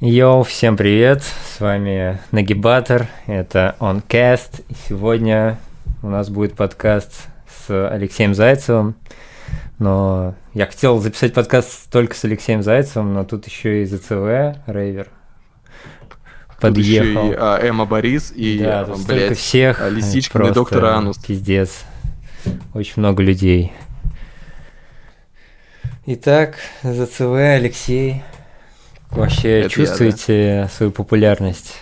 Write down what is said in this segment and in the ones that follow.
Йоу, всем привет, с вами Нагибатор, это OnCast, и сегодня у нас будет подкаст с Алексеем Зайцевым, но я хотел записать подкаст только с Алексеем Зайцевым, но тут еще и ЗЦВ, Рейвер, подъехал. Тут еще и а, Эмма Борис и, да, тут блядь, всех, а, Лисичкин и доктор Анус. Пиздец, очень много людей. Итак, ЗЦВ, Алексей, Вообще Это чувствуете я, да. свою популярность?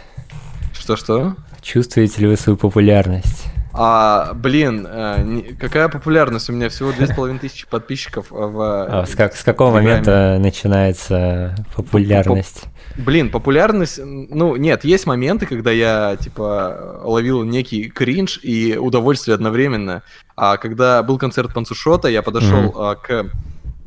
Что-что? Чувствуете ли вы свою популярность? А, блин, э, какая популярность? У меня всего две с половиной тысячи подписчиков в... А, с, как, с какого момента начинается популярность? Блин, популярность... Ну, нет, есть моменты, когда я, типа, ловил некий кринж и удовольствие одновременно. А когда был концерт Панцушота, я подошел mm-hmm. к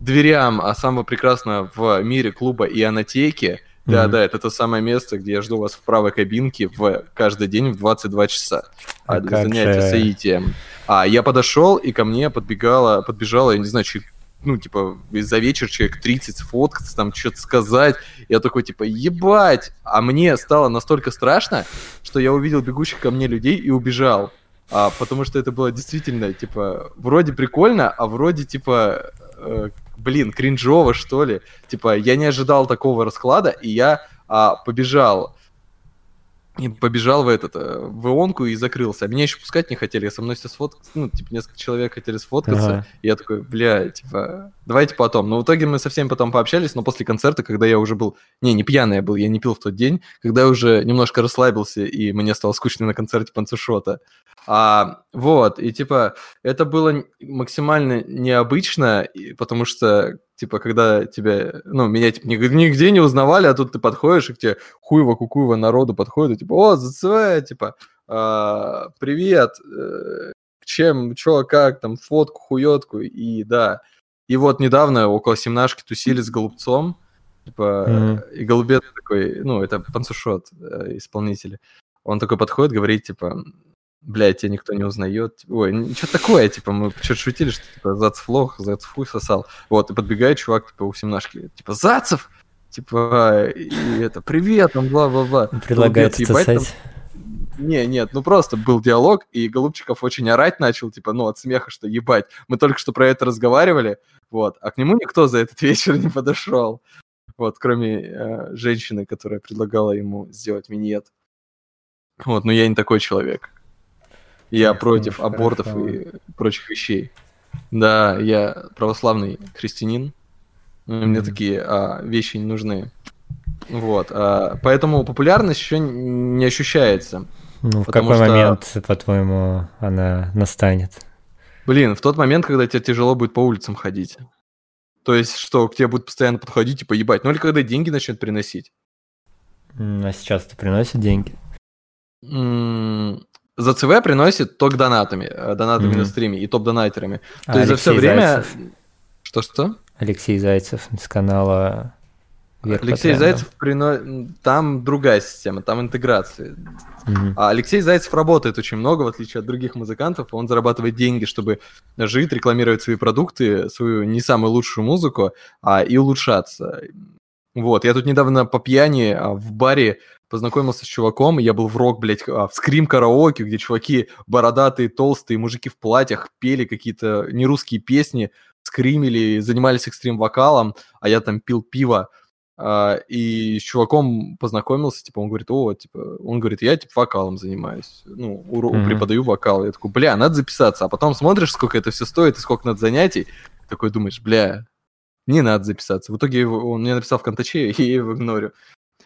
дверям а самого прекрасного в мире клуба Ионотеки. Да, mm-hmm. да, это то самое место, где я жду вас в правой кабинке в каждый день в 22 часа а, для занятия же... соитием. А я подошел, и ко мне подбегала, подбежала, я не знаю, человек, ну, типа, за вечер человек 30 сфоткаться, там, что-то сказать. Я такой, типа, ебать! А мне стало настолько страшно, что я увидел бегущих ко мне людей и убежал. А, потому что это было действительно, типа, вроде прикольно, а вроде, типа, э, блин, кринжово, что ли. Типа, я не ожидал такого расклада, и я а, побежал. И побежал в этот, э, в ионку и закрылся. А меня еще пускать не хотели, со мной все сфоткаться, ну, типа, несколько человек хотели сфоткаться. Ага. И я такой, бля, типа, давайте потом. Но в итоге мы со всеми потом пообщались, но после концерта, когда я уже был, не, не пьяный я был, я не пил в тот день, когда я уже немножко расслабился, и мне стало скучно на концерте Панцушота. А, вот, и типа, это было максимально необычно, потому что, типа, когда тебя, ну, меня типа, нигде не узнавали, а тут ты подходишь, и к тебе хуево кукуево народу подходит, и типа, о, ЗЦВ, типа, а, привет, э, чем, чё, как, там, фотку, хуетку, и да. И вот недавно около семнашки тусили с Голубцом, типа, mm-hmm. и Голубец такой, ну, это Панцушот, э, исполнитель, он такой подходит, говорит, типа, блядь, тебя никто не узнает. Ой, что такое, типа, мы что-то шутили, что, типа, Зацев лох, Зацев хуй сосал. Вот, и подбегает чувак, типа, у семнашки, типа, Зацев! Типа, и это, привет, там, бла-бла-бла. Предлагает сосать. Не, нет, ну просто был диалог, и Голубчиков очень орать начал, типа, ну, от смеха, что ебать. Мы только что про это разговаривали, вот, а к нему никто за этот вечер не подошел. Вот, кроме э, женщины, которая предлагала ему сделать миньет. Вот, но я не такой человек. Я против абортов и прочих вещей. Да, я православный христианин. Мне такие а, вещи не нужны. Вот. А, поэтому популярность еще не ощущается. Ну, в какой что... момент, по-твоему, она настанет? Блин, в тот момент, когда тебе тяжело будет по улицам ходить. То есть, что к тебе будут постоянно подходить и поебать. Ну или когда деньги начнут приносить. А сейчас это приносит деньги? За ЦВ приносит только донатами, э, донатами mm-hmm. на стриме и топ-донатерами. А То есть за все время... Что-что? Алексей Зайцев с канала Вверх Алексей Зайцев прино... там другая система, там интеграция. Mm-hmm. А Алексей Зайцев работает очень много, в отличие от других музыкантов. Он зарабатывает деньги, чтобы жить, рекламировать свои продукты, свою не самую лучшую музыку, а и улучшаться. Вот, я тут недавно по пьяни а, в баре познакомился с чуваком, я был в рок, блядь, а, в скрим-караоке, где чуваки бородатые, толстые, мужики в платьях пели какие-то нерусские песни, скримили, занимались экстрим-вокалом, а я там пил пиво. Uh, и с чуваком познакомился, типа, он говорит, о, типа, он говорит, я, типа, вокалом занимаюсь, ну, уро- mm-hmm. преподаю вокал. Я такой, бля, надо записаться. А потом смотришь, сколько это все стоит и сколько надо занятий, такой думаешь, бля, не надо записаться. В итоге он мне написал в контаче, и я его игнорю.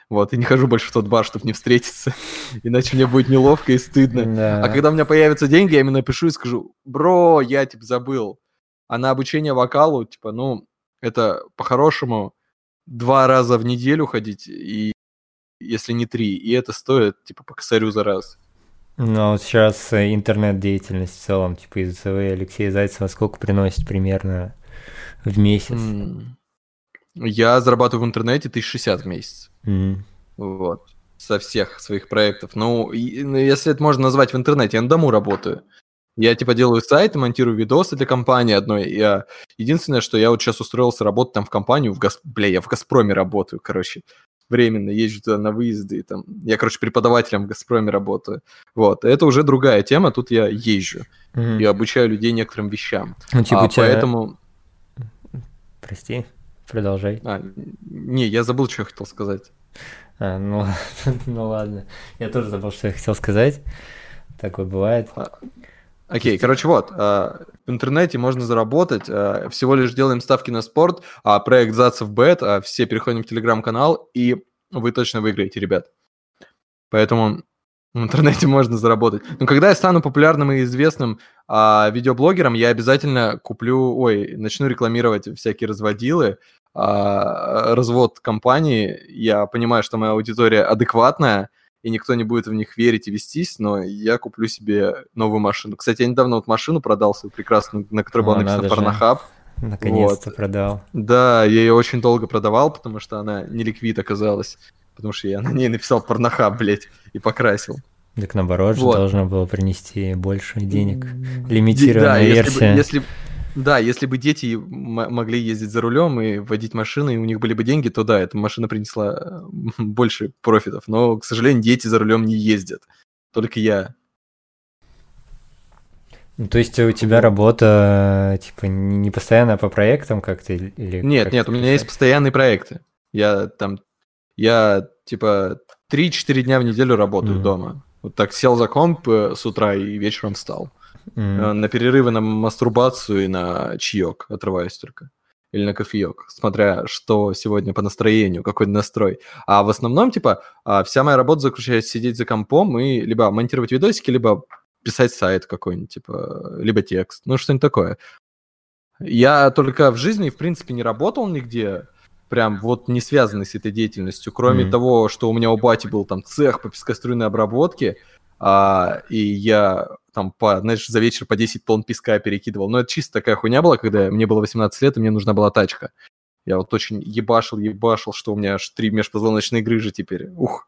Вот, и не хожу больше в тот бар, чтобы не встретиться. Иначе мне будет неловко и стыдно. Да. А когда у меня появятся деньги, я ему напишу и скажу, бро, я, типа, забыл. А на обучение вокалу, типа, ну, это по-хорошему два раза в неделю ходить, и если не три, и это стоит, типа, по косарю за раз. Ну, а вот сейчас э, интернет-деятельность в целом, типа, из ЗВ Алексея Зайцева сколько приносит примерно в месяц? Я зарабатываю в интернете 1060 в месяц. Mm. Вот. Со всех своих проектов. Ну, и, ну, если это можно назвать в интернете, я на дому работаю. Я типа делаю сайт, монтирую видосы для компании одной. Я... Единственное, что я вот сейчас устроился работать там в компанию, в Газ... Бля, я в Газпроме работаю, короче. временно езжу туда на выезды. И, там, я, короче, преподавателем в «Газпроме» работаю. Вот. Это уже другая тема, тут я езжу Мгм. и обучаю людей некоторым вещам. Ну, типа А, тебя... Поэтому... Прости, продолжай. А, не, я забыл, что я хотел сказать. А, ну, ну ладно. Я тоже забыл, что я хотел сказать. Такое бывает. Окей, короче, вот, а, в интернете можно заработать, а, всего лишь делаем ставки на спорт, а проект Зацев Бет, а, все переходим в телеграм-канал, и вы точно выиграете, ребят. Поэтому в интернете можно заработать. Но когда я стану популярным и известным а, видеоблогером, я обязательно куплю, ой, начну рекламировать всякие разводилы, а, развод компании. Я понимаю, что моя аудитория адекватная, и никто не будет в них верить и вестись, но я куплю себе новую машину. Кстати, я недавно вот машину продал свою прекрасную, на которой надо же. Порнохаб. Наконец-то продал. Да, я ее очень долго продавал, потому что она не ликвид оказалась. Потому что я на ней написал порнохаб, блядь, и покрасил. Так наоборот же Вот. должно было принести больше денег. Де- Лимитированная да, если бы- версия. Если, да, если бы дети могли ездить за рулем и водить машины, и у них были бы деньги, то да, эта машина принесла э, больше профитов. Но, к сожалению, дети за рулем не ездят. Только я. Ну, то есть у тебя работа, типа, не постоянно по проектам как-то или- Нет, как нет, у меня есть происходит? постоянные проекты. Я там, я типа 3-4 дня в неделю работаю Мгм. дома. Вот так сел за комп э, с утра и вечером встал. Э, На перерывы на мастурбацию и на чаек отрываюсь только. Или на кофеек, смотря что сегодня по настроению, какой настрой. А в основном, типа, а, вся моя работа заключается сидеть за компом и либо монтировать видосики, либо писать сайт какой-нибудь, типа, либо текст, ну что-нибудь такое. Я только в жизни, в принципе, не работал нигде, прям вот не связанный с этой деятельностью, кроме Мгм. того, что у меня у бати был там цех по пескоструйной обработке, а, и я там, по, знаешь, за вечер по 10 тонн песка перекидывал. Но это чисто такая хуйня была, когда мне было 18 лет, и мне нужна была тачка. Я вот очень ебашил, ебашил, что у меня аж три межпозвоночные грыжи теперь. Ух,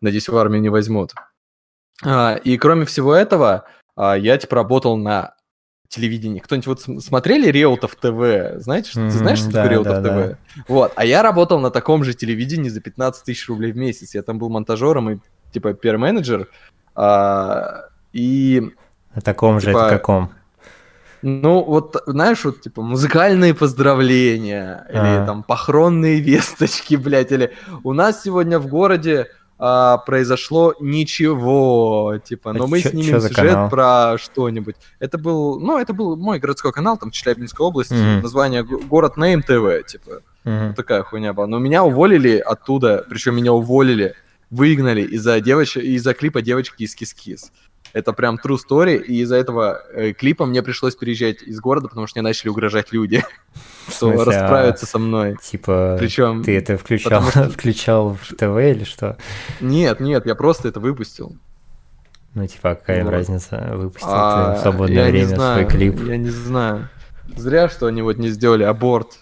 надеюсь, в армию не возьмут. А, и кроме всего этого, а, я типа работал на телевидении. Кто-нибудь вот см- смотрели Реутов ТВ? Знаете, что, ты знаешь, что Мгм, такое да, Реутов да, ТВ? Вот, а я работал на таком же телевидении за 15 тысяч рублей в месяц. Я там был монтажером и типа пиар-менеджер. А, и На таком же типа, это каком? ну, вот, знаешь, вот, типа, музыкальные поздравления, или А. там похоронные весточки, блядь, или у нас сегодня в городе а, произошло ничего, типа, А но мы чё- снимем чё сюжет канал? про что-нибудь. Это был, ну, это был мой городской канал, там, Челябинской области, Мгм. название го- город Name TV, типа, вот такая хуйня была. Но меня уволили оттуда, причем меня уволили, выгнали из-за девоч... из-за клипа девочки из Кис-Кис. Это прям true story, и из-за этого э, клипа мне пришлось переезжать из города, потому что мне начали угрожать люди, что а расправятся со мной. Типа, Причем... ты это включал, что- включал в ТВ или что? Нет, нет, я просто это выпустил. Ну, типа, а какая Вот. разница? Выпустил А, ты в свободное время знаю, свой клип. Я не знаю. Зря, что они вот не сделали аборт,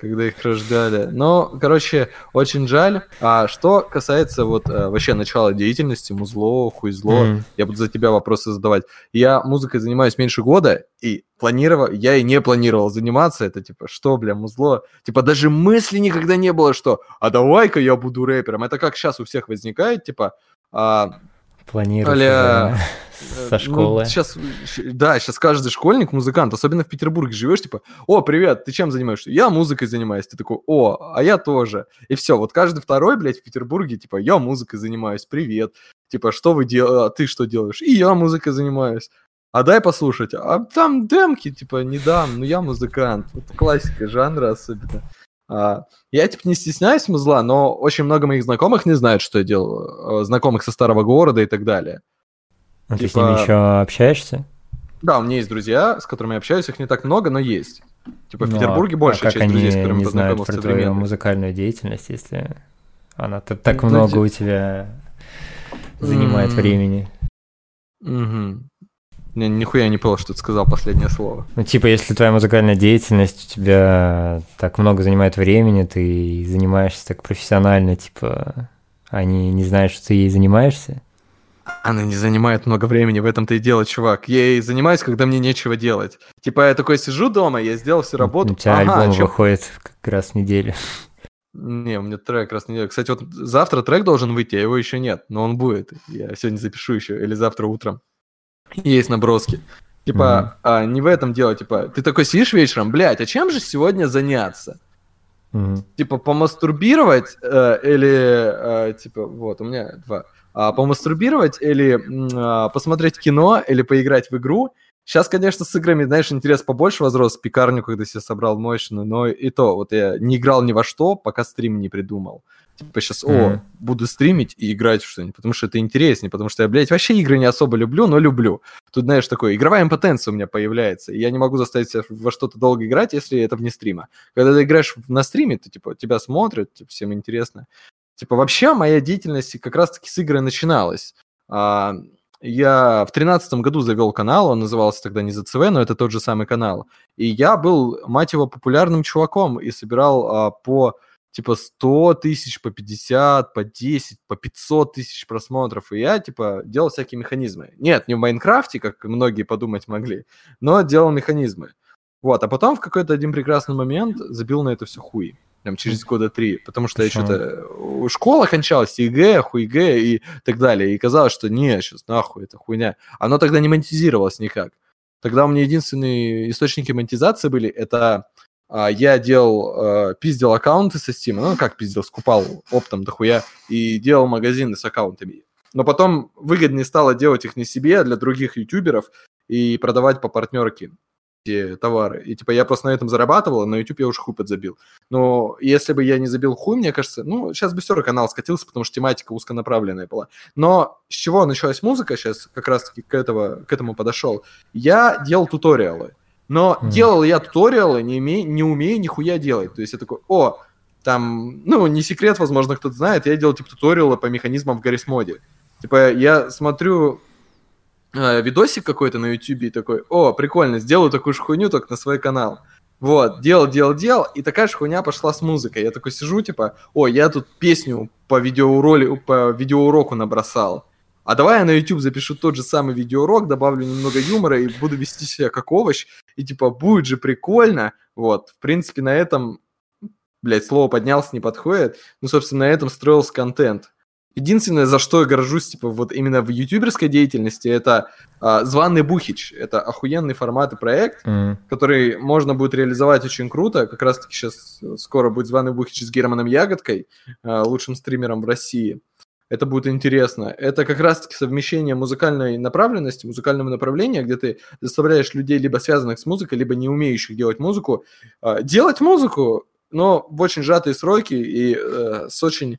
когда их рождали. Но, короче, очень жаль. А что касается вот э, вообще начала деятельности, музло, хуйзло, М. я буду за тебя вопросы задавать. Я музыкой занимаюсь меньше года, и планировал, я и не планировал заниматься. Это типа, что, бля, музло? Типа, даже мысли никогда не было, что, а давай-ка я буду рэпером. Это как сейчас у всех возникает, типа, а, Планируешь уже со школы. сейчас, да, сейчас каждый школьник музыкант, особенно в Петербурге живешь, типа, о, привет, ты чем занимаешься? Я музыкой занимаюсь. Ты такой, о, а я тоже. И все, вот каждый второй, блядь, в Петербурге, типа, я музыкой занимаюсь, привет. Типа, что вы делаете, а ты что делаешь? И я музыкой занимаюсь. А дай послушать. А там демки, типа, не дам, ну я музыкант. Это классика жанра особенно. А, я, типа, не стесняюсь музла, но очень много моих знакомых не знают, что я делаю. Э, Знакомых со старого города и так далее. Ну, ты с типа- ними еще общаешься? Да, у меня есть друзья, с которыми я общаюсь, их не так много, но есть. Типа в Ну, а- Петербурге а большая как часть друзей, с они которыми не знают про твою музыкальную деятельность, если она так Ну, много де- у тебя занимает М. времени? Мгм. Не, нихуя не понял, что ты сказал последнее слово. Ну, типа, если твоя музыкальная деятельность у тебя так много занимает времени, ты занимаешься так профессионально, типа, они не знают, что ты ей занимаешься? Она не занимает много времени, в этом-то и дело, чувак. Я ей занимаюсь, когда мне нечего делать. Типа я такой сижу дома, я сделал всю работу. У тебя Ага, альбом чё- выходит как раз в неделю. Не, у меня трек раз в неделю. Кстати, вот завтра трек должен выйти, а его еще нет, но он будет. Я сегодня запишу еще, или завтра утром. Есть наброски. Типа, mm-hmm. а, не в этом дело, типа, ты такой сидишь вечером, блядь, а чем же сегодня заняться? Mm-hmm. Типа, помастурбировать э, или, э, типа, вот, у меня два. А, помастурбировать или а, посмотреть кино, или поиграть в игру, Сейчас, конечно, с играми, знаешь, интерес побольше возрос, пекарню, когда себе собрал мощную, но и то, вот я не играл ни во что, пока стрим не придумал. Типа сейчас, mm-hmm. о, буду стримить и играть в что-нибудь, потому что это интереснее, потому что я, блядь, вообще игры не особо люблю, но люблю. Тут, знаешь, такое, игровая импотенция у меня появляется, и я не могу заставить себя во что-то долго играть, если это вне стрима. Когда ты играешь на стриме, ты, типа, тебя смотрят, типа, всем интересно. Типа, вообще моя деятельность как раз-таки с игры начиналась. А, я в тринадцатом году завел канал, он назывался тогда не ЗЦВ, но это тот же самый канал. И я был, мать его, популярным чуваком и собирал а, по типа 100 тысяч, по 50, по 10, по 500 тысяч просмотров. И я, типа, делал всякие механизмы. Нет, не в Майнкрафте, как многие подумать могли, но делал механизмы. Вот, а потом в какой-то один прекрасный момент забил на это все хуй там, через года три, потому что Почему? я что-то... Школа кончалась, ЕГЭ, хуйгэ и так далее, и казалось, что не, сейчас нахуй, это хуйня. Оно тогда не монетизировалось никак. Тогда у меня единственные источники монетизации были, это я делал, а, пиздил аккаунты со Steam, ну как пиздил, скупал оптом дохуя, и делал магазины с аккаунтами. Но потом выгоднее стало делать их не себе, а для других ютуберов и продавать по партнерке эти товары. И типа я просто на этом зарабатывал, а на YouTube я уже хуй подзабил. Но если бы я не забил хуй, мне кажется, ну, сейчас бы все равно канал скатился, потому что тематика узконаправленная была. Но с чего началась музыка, сейчас как раз-таки к, этого, к этому подошел. Я делал туториалы. Но mm. делал я туториалы, не, имею, не умею нихуя делать. То есть я такой, о, там, ну, не секрет, возможно, кто-то знает, я делал, типа, туториалы по механизмам в Гаррис моде. Типа, я смотрю э, видосик какой-то на YouTube и такой, о, прикольно, сделаю такую же хуйню, только на свой канал. Вот, делал, делал, делал, и такая же хуйня пошла с музыкой. Я такой сижу, типа, о, я тут песню по видеоуроли, по видеоуроку набросал. А давай я на YouTube запишу тот же самый видеоурок, добавлю немного юмора и буду вести себя как овощ. И типа, будет же прикольно. Вот, в принципе, на этом, блядь, слово поднялся, не подходит. Ну, собственно, на этом строился контент. Единственное, за что я горжусь, типа, вот именно в ютуберской деятельности, это а, «Званый Бухич». Это охуенный формат и проект, mm. который можно будет реализовать очень круто. Как раз-таки сейчас скоро будет «Званый Бухич» с Германом Ягодкой, а, лучшим стримером в России. Это будет интересно. Это как раз-таки совмещение музыкальной направленности, музыкального направления, где ты заставляешь людей, либо связанных с музыкой, либо не умеющих делать музыку, а, делать музыку, но в очень сжатые сроки и э, с очень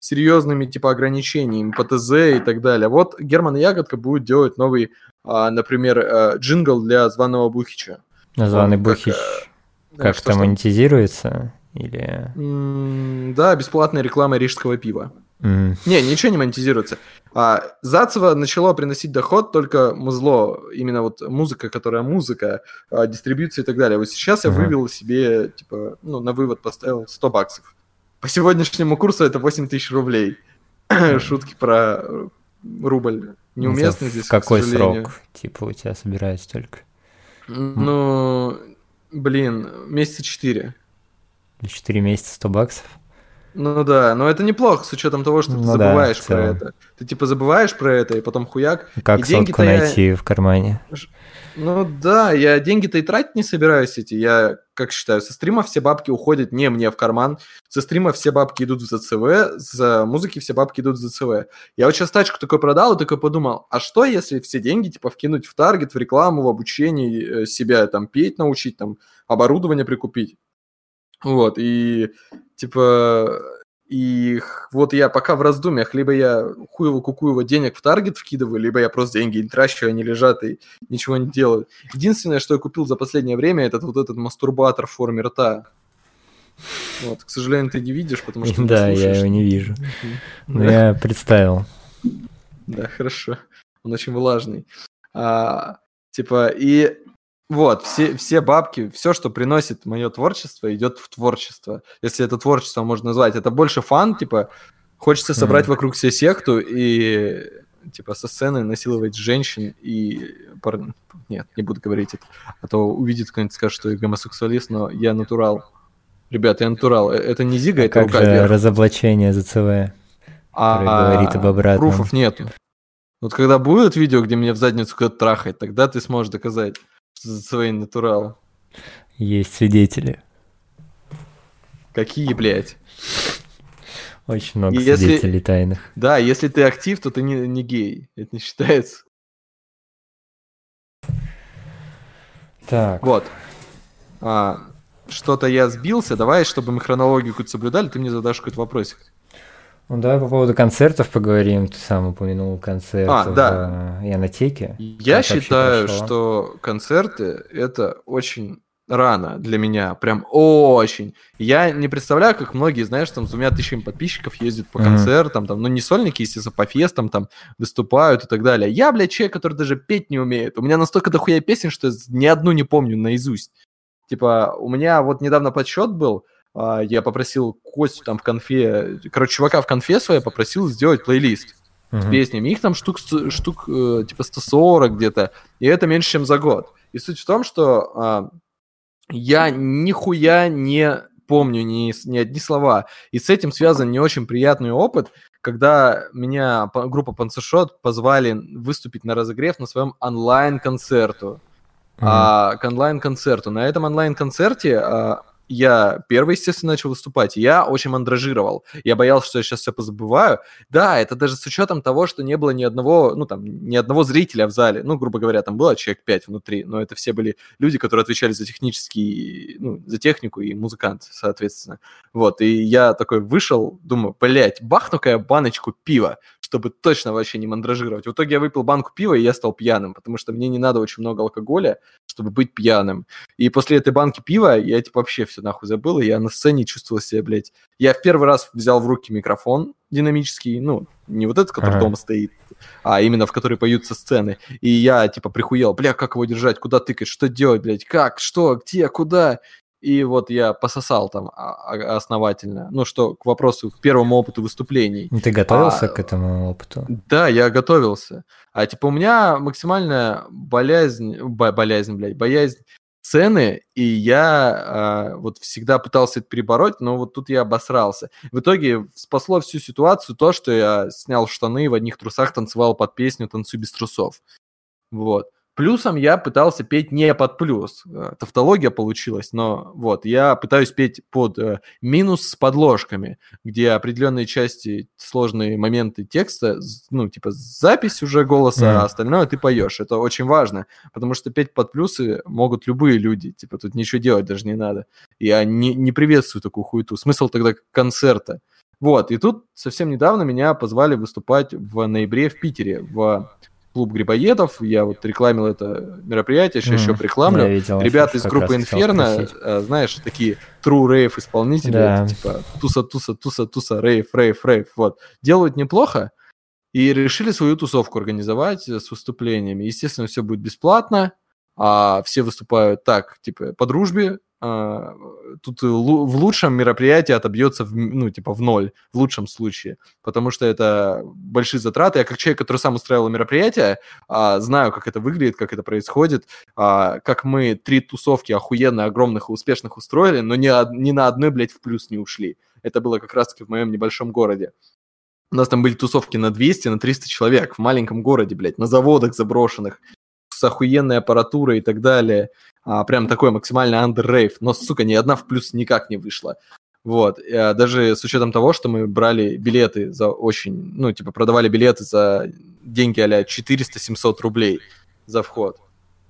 серьезными типа ограничениями по ТЗ и так далее. Вот Герман Ягодка будет делать новый, а, например, а, джингл для званого Бухича. Званый Бухич как, как-то монетизируется? Или... Да, бесплатная реклама рижского пива. Mm. Не, ничего не монетизируется. А, Зацева начало приносить доход только музло, именно вот музыка, которая музыка, а, дистрибьюция и так далее. Вот сейчас я uh-huh. вывел себе, типа, ну, на вывод поставил 100 баксов. По сегодняшнему курсу это 8 тысяч рублей. Шутки про э, рубль неуместны здесь, Какой срок, типа, у тебя собирается только? Ну, блин, месяца 4. 4 месяца 100 баксов? Ну да, но это неплохо с учетом того, что ну, ты забываешь да, про это. Ты типа забываешь про это, и потом хуяк. Как и сотку найти я... в кармане? Ну да, я деньги-то и тратить не собираюсь эти. Я, как считаю, со стрима все бабки уходят не мне в карман. Со стрима все бабки идут в ЗЦВ, с музыки все бабки идут в ЗЦВ. Я вот сейчас тачку такой продал и такой подумал, а что если все деньги типа вкинуть в таргет, в рекламу, в обучение э, себя там петь научить, там оборудование прикупить? Вот, и типа и вот я пока в раздумьях, либо я хуево-кукуево денег в таргет вкидываю, либо я просто деньги не трачу, они лежат и ничего не делаю. Единственное, что я купил за последнее время, это вот этот мастурбатор в форме рта. Вот, к сожалению, ты не видишь, потому что... Да, я его не вижу. Но я представил. Да, хорошо. Он очень влажный. А, типа, и вот, все, все бабки, все, что приносит мое творчество, идет в творчество. Если это творчество можно назвать. Это больше фан, типа, хочется собрать mm-hmm. вокруг себя секту и, типа, со сцены насиловать женщин и... Нет, не буду говорить это. А то увидит кто-нибудь скажет, что я гомосексуалист, но я натурал. Ребята, я натурал. Э, это не Зига, А это как рука же вверх. разоблачение ЗЦВ? А говорит об обратном? пруфов нету. Вот когда будет видео, где меня в задницу кто-то трахает, тогда ты сможешь доказать, за свои натурал. Есть свидетели. Какие, блядь? Очень много Если- свидетелей тайных. Да, если ты актив, то ты не, не гей. Это не считается. Так, Вот. А, что-то я сбился. Давай, чтобы мы хронологию какую-то соблюдали, ты мне задашь какой-то вопросик. Ну давай по поводу концертов поговорим. Ты сам упомянул концерт А, в да. э, Янотеке. Я Как вообще считаю, что концерты это очень рано для меня, прям очень. Я не представляю, как многие, знаешь, там с двумя тысячами подписчиков ездят по Мгм. концертам, там, ну не сольники, естественно, по фестам там выступают и так далее. Я, блядь, человек, который даже петь не умеет. У меня настолько дохуя песен, что я ни одну не помню наизусть. Типа, у меня вот недавно подсчет был, я попросил Костю там в конфе, короче, чувака в конфе своей попросил сделать плейлист с Мгм. песнями. Их там штук, с- штук э, типа 140 где-то, и это меньше, чем за год. И суть в том, что а, я нихуя не помню ни, с- ни одни слова. И с этим связан не очень приятный опыт, когда меня группа Панцешот позвали выступить на разогрев на своем онлайн-концерту Мгм. а, к онлайн-концерту. На этом онлайн-концерте а, я первый, естественно, начал выступать. Я очень мандражировал. Я боялся, что я сейчас все позабываю. Да, это даже с учетом того, что не было ни одного, ну там, ни одного зрителя в зале. Ну, грубо говоря, там было человек 5 внутри, но это все были люди, которые отвечали за технический, ну, за технику и музыкант, соответственно. Вот, и я такой вышел, думаю, блядь, бахну-ка я баночку пива, чтобы точно вообще не мандражировать. В итоге я выпил банку пива, и я стал пьяным, потому что мне не надо очень много алкоголя, чтобы быть пьяным. И после этой банки пива я типа вообще все нахуй забыл, и я на сцене чувствовал себя, блядь. Я в первый раз взял в руки микрофон динамический, ну, не вот этот, который Ага. дома стоит, а именно в который поют со сцены. И я типа прихуел, бля, как его держать, куда тыкать, что делать, блядь, как, что, где, куда. И вот я пососал там а- а- основательно. Ну что, к вопросу, к первому опыту выступлений. Ну, Ты готовился А, к этому опыту? Да, я готовился. А типа у меня максимальная болязнь, бо- болязнь, блядь, боязнь сцены, и я а, вот всегда пытался это перебороть, но вот тут я обосрался. В итоге спасло всю ситуацию то, что я снял штаны в одних трусах, танцевал под песню «Танцуй без трусов». Вот. Плюсом я пытался петь не под плюс. Э, Тавтология получилась, но вот, я пытаюсь петь под э, минус с подложками, где определенные части, сложные моменты текста, ну, типа запись уже голоса, Мгм. а остальное ты поешь. Это очень важно, потому что петь под плюсы могут любые люди, типа тут ничего делать даже не надо. Я не, не приветствую такую хуету. Смысл тогда концерта. Вот, и тут совсем недавно меня позвали выступать в ноябре в Питере, в клуб Грибоедов. Я вот рекламил это мероприятие, сейчас еще М, прикламлю. я видел, Ребята из группы Инферно, э, знаешь, такие true rave исполнители, Да. это типа туса, туса, туса, туса, рейв, рейв, рейв, вот. Делают неплохо и решили свою тусовку организовать э, с выступлениями. Естественно, все будет бесплатно, а все выступают так, типа, по дружбе. А, Тут лу- в лучшем мероприятии отобьется, в, ну, типа, в ноль, в лучшем случае, потому что это большие затраты. Я как человек, который сам устраивал мероприятие, а, знаю, как это выглядит, как это происходит, а, как мы три тусовки охуенно огромных и успешных устроили, но ни, ни на одной, блядь, в плюс не ушли. Это было как раз-таки в моем небольшом городе. У нас там были тусовки на 200, на 300 человек в маленьком городе, блядь, на заводах заброшенных, с охуенной аппаратурой и так далее. А, прям такой максимально андер-рейв. Но, сука, ни одна в плюс никак не вышла. Вот. э, Даже с учетом того, что мы брали билеты за очень... Ну, типа, продавали билеты за деньги а 400-700 рублей за вход.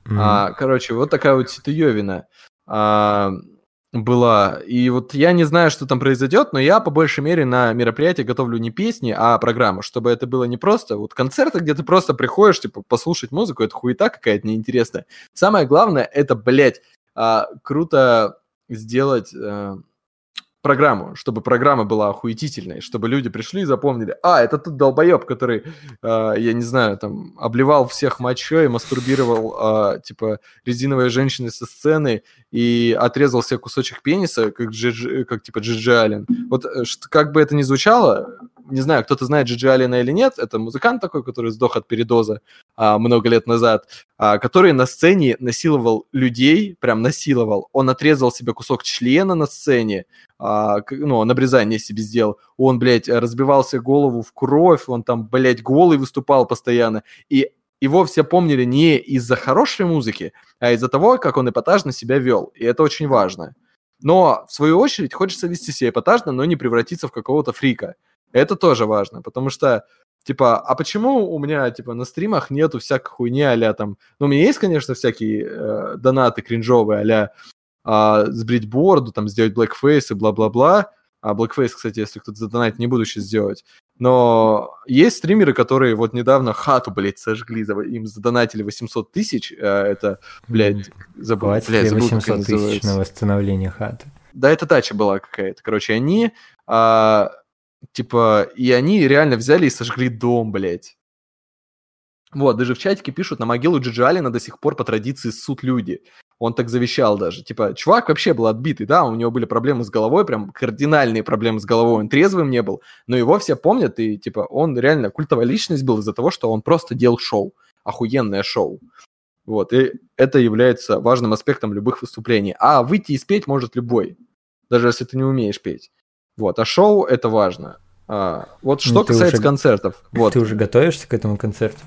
Мгм. А, короче, вот такая вот ситуевина а, была. И вот я не знаю, что там произойдет, но я по большей мере на мероприятие готовлю не песни, а программу, чтобы это было не просто вот концерты, где ты просто приходишь, типа, послушать музыку, это хуета какая-то неинтересная. Самое главное, это, блядь, а, круто сделать а, программу, чтобы программа была охуетительной, чтобы люди пришли и запомнили, а, это тот долбоеб, который, а, я не знаю, там, обливал всех мочой, мастурбировал, а, типа, резиновой женщиной со сцены и отрезал себе кусочек пениса, как, Джиджи- как типа Джиджи Аллен. Вот э, как бы это ни звучало, не знаю, кто-то знает Джиджи Алина или нет, это музыкант такой, который сдох от передоза а, много лет назад, а, который на сцене насиловал людей, прям насиловал. Он отрезал себе кусок члена на сцене, а, ну, он обрезание себе сделал. Он, блядь, разбивался голову в кровь, он там, блядь, голый выступал постоянно. И его все помнили не из-за хорошей музыки, а из-за того, как он эпатажно себя вел. И это очень важно. Но, в свою очередь, хочется вести себя эпатажно, но не превратиться в какого-то фрика. Это тоже важно, потому что, типа, а почему у меня, типа, на стримах нету всякой хуйни а там... Ну, у меня есть, конечно, всякие э, донаты кринжовые а-ля э, сбрить бороду, там, сделать blackface и бла-бла-бла. А blackface, кстати, если кто-то задонатит, не буду сейчас сделать. Но есть стримеры, которые вот недавно хату, блядь, сожгли, им задонатили 800 тысяч. Э, это, блядь, забыл. Хватит блядь, забыл 800 тысяч на восстановление хаты. Да, это дача была какая-то. Короче, они, а, типа, и они реально взяли и сожгли дом, блядь. Вот, даже в чатике пишут, на могилу Джиджи Алина до сих пор по традиции суд люди. Он так завещал даже. Типа, чувак вообще был отбитый, да, у него были проблемы с головой, прям кардинальные проблемы с головой, он трезвым не был, но его все помнят, и, типа, он реально культовая личность был из-за того, что он просто делал шоу, охуенное шоу. Вот, и это является важным аспектом любых выступлений. А выйти и спеть может любой, даже если ты не умеешь петь. Вот, а шоу — это важно. А, вот что ну, касается уже, концертов. Вот. Ты уже готовишься к этому концерту?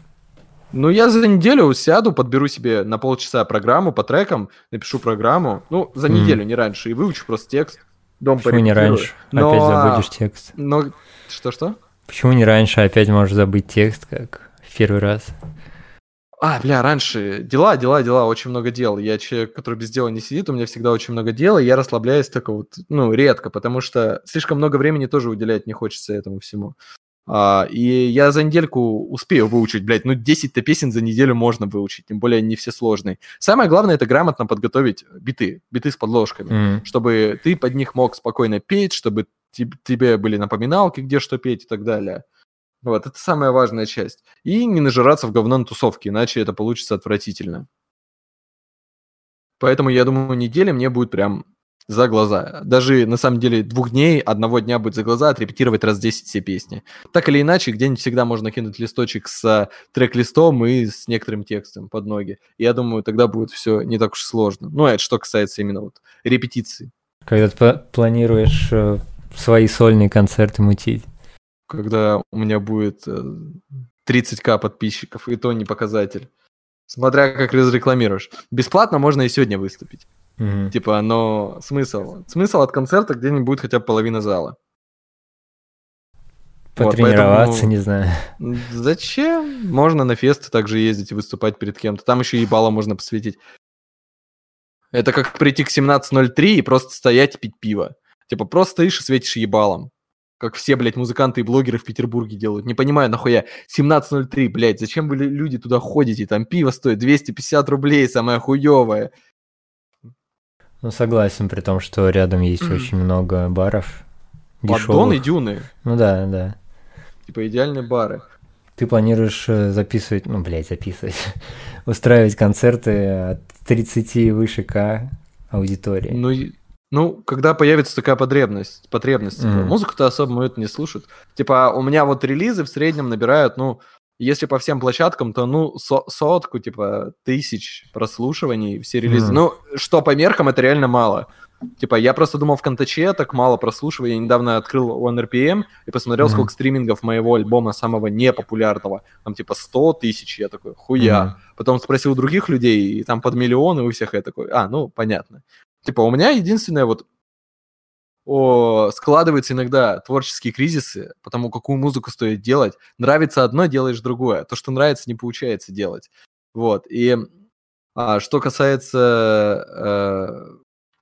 Ну, я за неделю сяду, подберу себе на полчаса программу по трекам, напишу программу. Ну, за неделю, mm. не раньше, и выучу просто текст. Дом Почему не раньше? Но... Опять забудешь текст. Но... Что-что? Почему не раньше? Опять можешь забыть текст, как в первый раз. А, бля, раньше дела, дела, дела, очень много дел. Я человек, который без дела не сидит, у меня всегда очень много дел, и я расслабляюсь только вот, ну, редко, потому что слишком много времени тоже уделять не хочется этому всему. А, и я за недельку успею выучить, блядь, ну 10-то песен за неделю можно выучить, тем более они все сложные. Самое главное это грамотно подготовить биты, биты с подложками, mm. чтобы ты под них мог спокойно петь, чтобы тебе были напоминалки, где что петь и так далее. Вот, это самая важная часть. И не нажираться в говно на тусовке, иначе это получится отвратительно. Поэтому, я думаю, неделя мне будет прям за глаза. Даже, на самом деле, двух дней, одного дня будет за глаза отрепетировать раз 10 все песни. Так или иначе, где-нибудь всегда можно кинуть листочек с трек-листом и с некоторым текстом под ноги. Я думаю, тогда будет все не так уж сложно. Ну, это что касается именно вот репетиции. Когда ты планируешь э, свои сольные концерты мутить? Когда у меня будет 30к э, подписчиков, и то не показатель. Смотря как разрекламируешь. Бесплатно можно и сегодня выступить. Mm-hmm. Типа, но смысл? Смысл от концерта где-нибудь будет хотя бы половина зала. Потренироваться, вот, поэтому... не знаю. Зачем? Можно на фесты также ездить и выступать перед кем-то. Там еще и ебало можно посвятить. Это как прийти к 17.03 и просто стоять и пить пиво. Типа, просто стоишь и светишь ебалом. Как все, блядь, музыканты и блогеры в Петербурге делают. Не понимаю, нахуя. 17.03, блядь, зачем вы люди туда ходите? Там пиво стоит 250 рублей, самое хуевое. Ну, согласен, при том, что рядом есть очень много баров. Поддон и дюны. Ну да, да. Типа идеальные бары. Ты планируешь э, записывать, ну, блядь, записывать, устраивать концерты от 30 выше К аудитории? Ну, ну, когда появится такая потребность, потребность, mm-hmm. музыку-то особо мы это не слушают. Типа, у меня вот релизы в среднем набирают, ну, если по всем площадкам, то, ну, со сотку, типа, тысяч прослушиваний, все релизы. Mm. Ну, что по меркам, это реально мало. Типа, я просто думал, в Контаче так мало прослушиваний. Я недавно открыл OneRPM и посмотрел, mm-hmm. сколько стримингов моего альбома самого непопулярного. Там, типа, 100 тысяч. Я такой, хуя. Mm-hmm. Потом спросил других людей, и там под миллион, и у всех я такой, а, ну, понятно. Типа, у меня единственное вот о, складываются иногда творческие кризисы, потому какую музыку стоит делать. Нравится одно, делаешь другое. То, что нравится, не получается делать. Вот. И а, что касается э,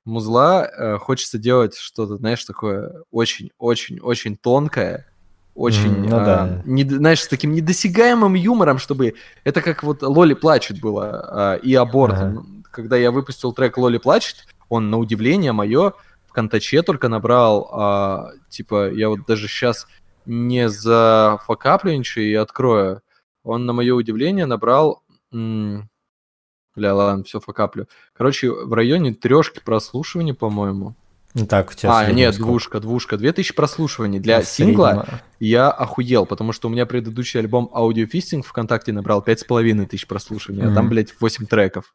музла, э, хочется делать что-то, знаешь, такое очень-очень-очень тонкое, очень, mm, ну, а, да. не, знаешь, с таким недосягаемым юмором, чтобы это как вот Лоли плачет было а, и аборт. Ага. Когда я выпустил трек Лоли плачет, он на удивление мое в Контаче только набрал, а, типа, я вот даже сейчас не за факапленчу и открою. Он, на мое удивление, набрал... М- бля, ладно, все факаплю. Короче, в районе трешки прослушиваний, по-моему. Ну так, у тебя А, нет, сколько? двушка, двушка. 2000 прослушиваний. Для А сингла среднего? я охуел, потому что у меня предыдущий альбом Audio Fisting ВКонтакте набрал 5,5 тысяч прослушиваний, а там, блядь, 8 треков.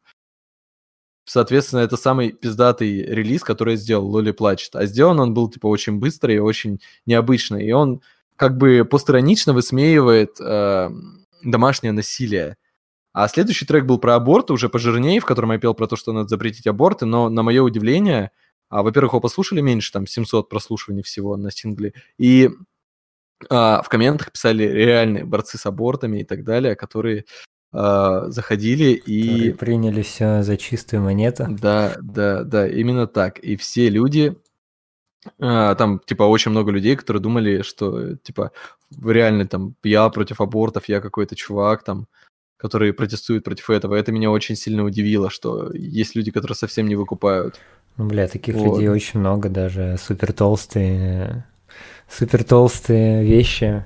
Соответственно, это самый пиздатый релиз, который сделал, Лоли плачет. А сделан он был, типа, очень быстрый и очень необычный. И он как бы постранично высмеивает э, домашнее насилие. А следующий трек был про аборты, уже пожирнее, в котором я пел про то, что надо запретить аборты, но, на мое удивление, а, во-первых, его послушали меньше, там, 700 прослушиваний всего на сингле, и а, в комментах писали реальные борцы с абортами и так далее, которые заходили Которые и... приняли все за чистую монету. Да, да, да, именно так. И все люди, а, там, типа, очень много людей, которые думали, что, типа, реально, там, я против абортов, я какой-то чувак, там, который протестует против этого. Это меня очень сильно удивило, что есть люди, которые совсем не выкупают. Ну, бля, таких Вот. людей очень много, даже супер толстые, супер толстые вещи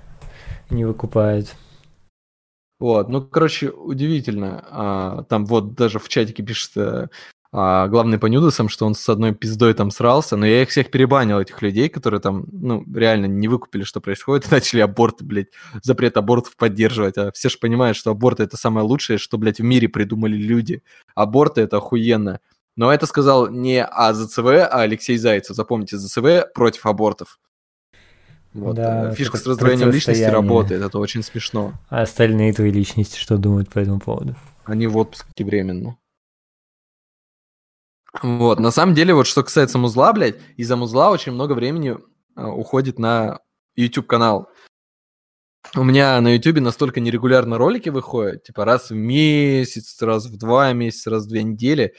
не выкупают. Вот, ну, короче, удивительно. А, там вот даже в чатике пишет а, главный по нюдосам, что он с одной пиздой там срался, но я их всех перебанил, этих людей, которые там, ну, реально не выкупили, что происходит, и начали аборты, блядь, запрет абортов поддерживать. А все же понимают, что аборты это самое лучшее, что, блядь, в мире придумали люди. Аборты это охуенно. Но это сказал не АЗЦВ, а Алексей Зайцев. Запомните, ЗЦВ против абортов. Вот. Да, э, Фишка с раздвоением личности работает, это очень смешно. А остальные твои личности что думают по этому поводу? Они в отпуске временно. Вот, на самом деле, вот что касается музла, блядь, из-за музла очень много времени а, уходит на YouTube-канал. У меня на YouTube настолько нерегулярно ролики выходят, типа раз в месяц, раз в два месяца, раз в две недели,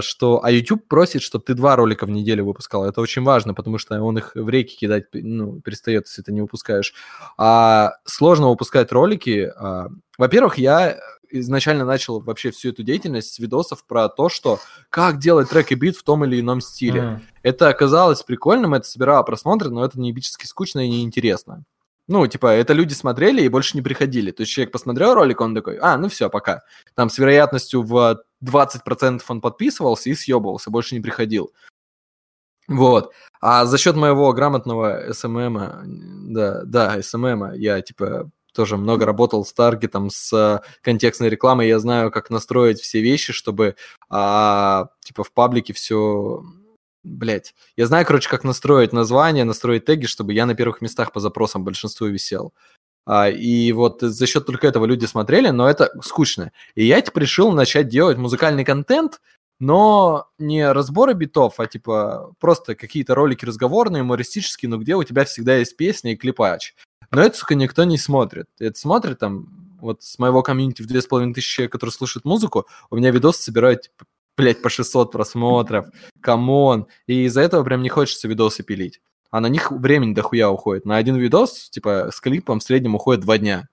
что... А YouTube просит, чтобы ты два ролика в неделю выпускал. Это очень важно, потому что он их в реки кидать ну, перестает, если ты не выпускаешь. А сложно выпускать ролики. а, Во-первых, я изначально начал вообще всю эту деятельность с видосов про то, что как делать трек и бит в том или ином стиле. М. Это оказалось прикольным, это собирало просмотры, но это неебически скучно и неинтересно. Ну, типа, это люди смотрели и больше не приходили. То есть человек посмотрел ролик, он такой, а, ну все, пока. Там с вероятностью в 20% он подписывался и съебывался, больше не приходил. Вот. А за счет моего грамотного СММа, да, да, СММа, я, типа, тоже много работал с таргетом, с контекстной рекламой, я знаю, как настроить все вещи, чтобы, а, типа, в паблике все Блять, я знаю, короче, как настроить название, настроить теги, чтобы я на первых местах по запросам большинству висел. А, и вот за счет только этого люди смотрели, но это скучно. И я, типа, решил начать делать музыкальный контент, но не разборы битов, а, типа, просто какие-то ролики разговорные, юмористические, но где у тебя всегда есть песня и клипач. Но это, сука, никто не смотрит. Это смотрит там, вот с моего комьюнити в 2500 человек, которые слушают музыку, у меня видосы собирают, типа, блядь, по 600 просмотров, come on. И из-за этого прям не хочется видосы пилить. А на них времени дохуя уходит. На один видос, типа, с клипом в среднем уходит два дня.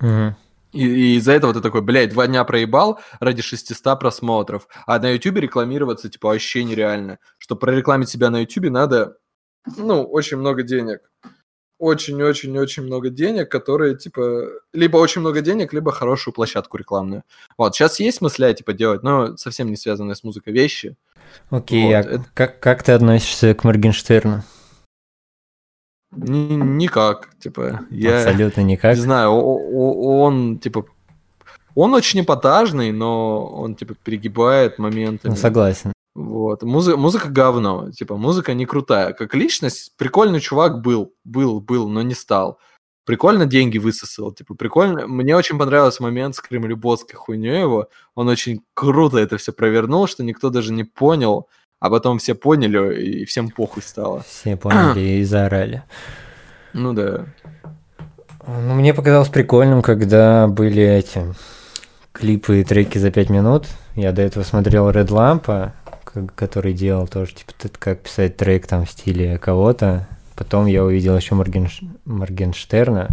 Мгм. И, и из-за этого ты такой, блядь, два дня проебал ради 600 просмотров. А на ютубе рекламироваться, типа, вообще нереально. Чтобы прорекламить себя на ютубе надо, ну, очень много денег. Очень-очень-очень много денег, которые, типа, либо очень много денег, либо хорошую площадку рекламную. Вот, сейчас есть мысля, типа, делать, но совсем не связанные с музыкой вещи. Окей, Вот, а это- как, как ты относишься к Моргенштерну? Ни- никак, типа, я... Абсолютно никак. Не знаю, он, типа, он очень эпатажный, но он, типа, перегибает моментами. Ну, согласен. Вот. Музыка, музыка говно. Типа, музыка не крутая. Как личность, прикольный чувак был. Был, был, но не стал. Прикольно деньги высосал. Типа, прикольно. Мне очень понравился момент с кремлебосской хуйней его. Он очень круто это все провернул, что никто даже не понял. А потом все поняли, и всем похуй стало. Все поняли и заорали. Ну да. Ну, мне показалось прикольным, когда были эти клипы и треки за 5 минут. Я до этого смотрел Red Lamp, к- который делал тоже, типа, как писать трек там в стиле кого-то. Потом я увидел еще Моргенш... Моргенштерна,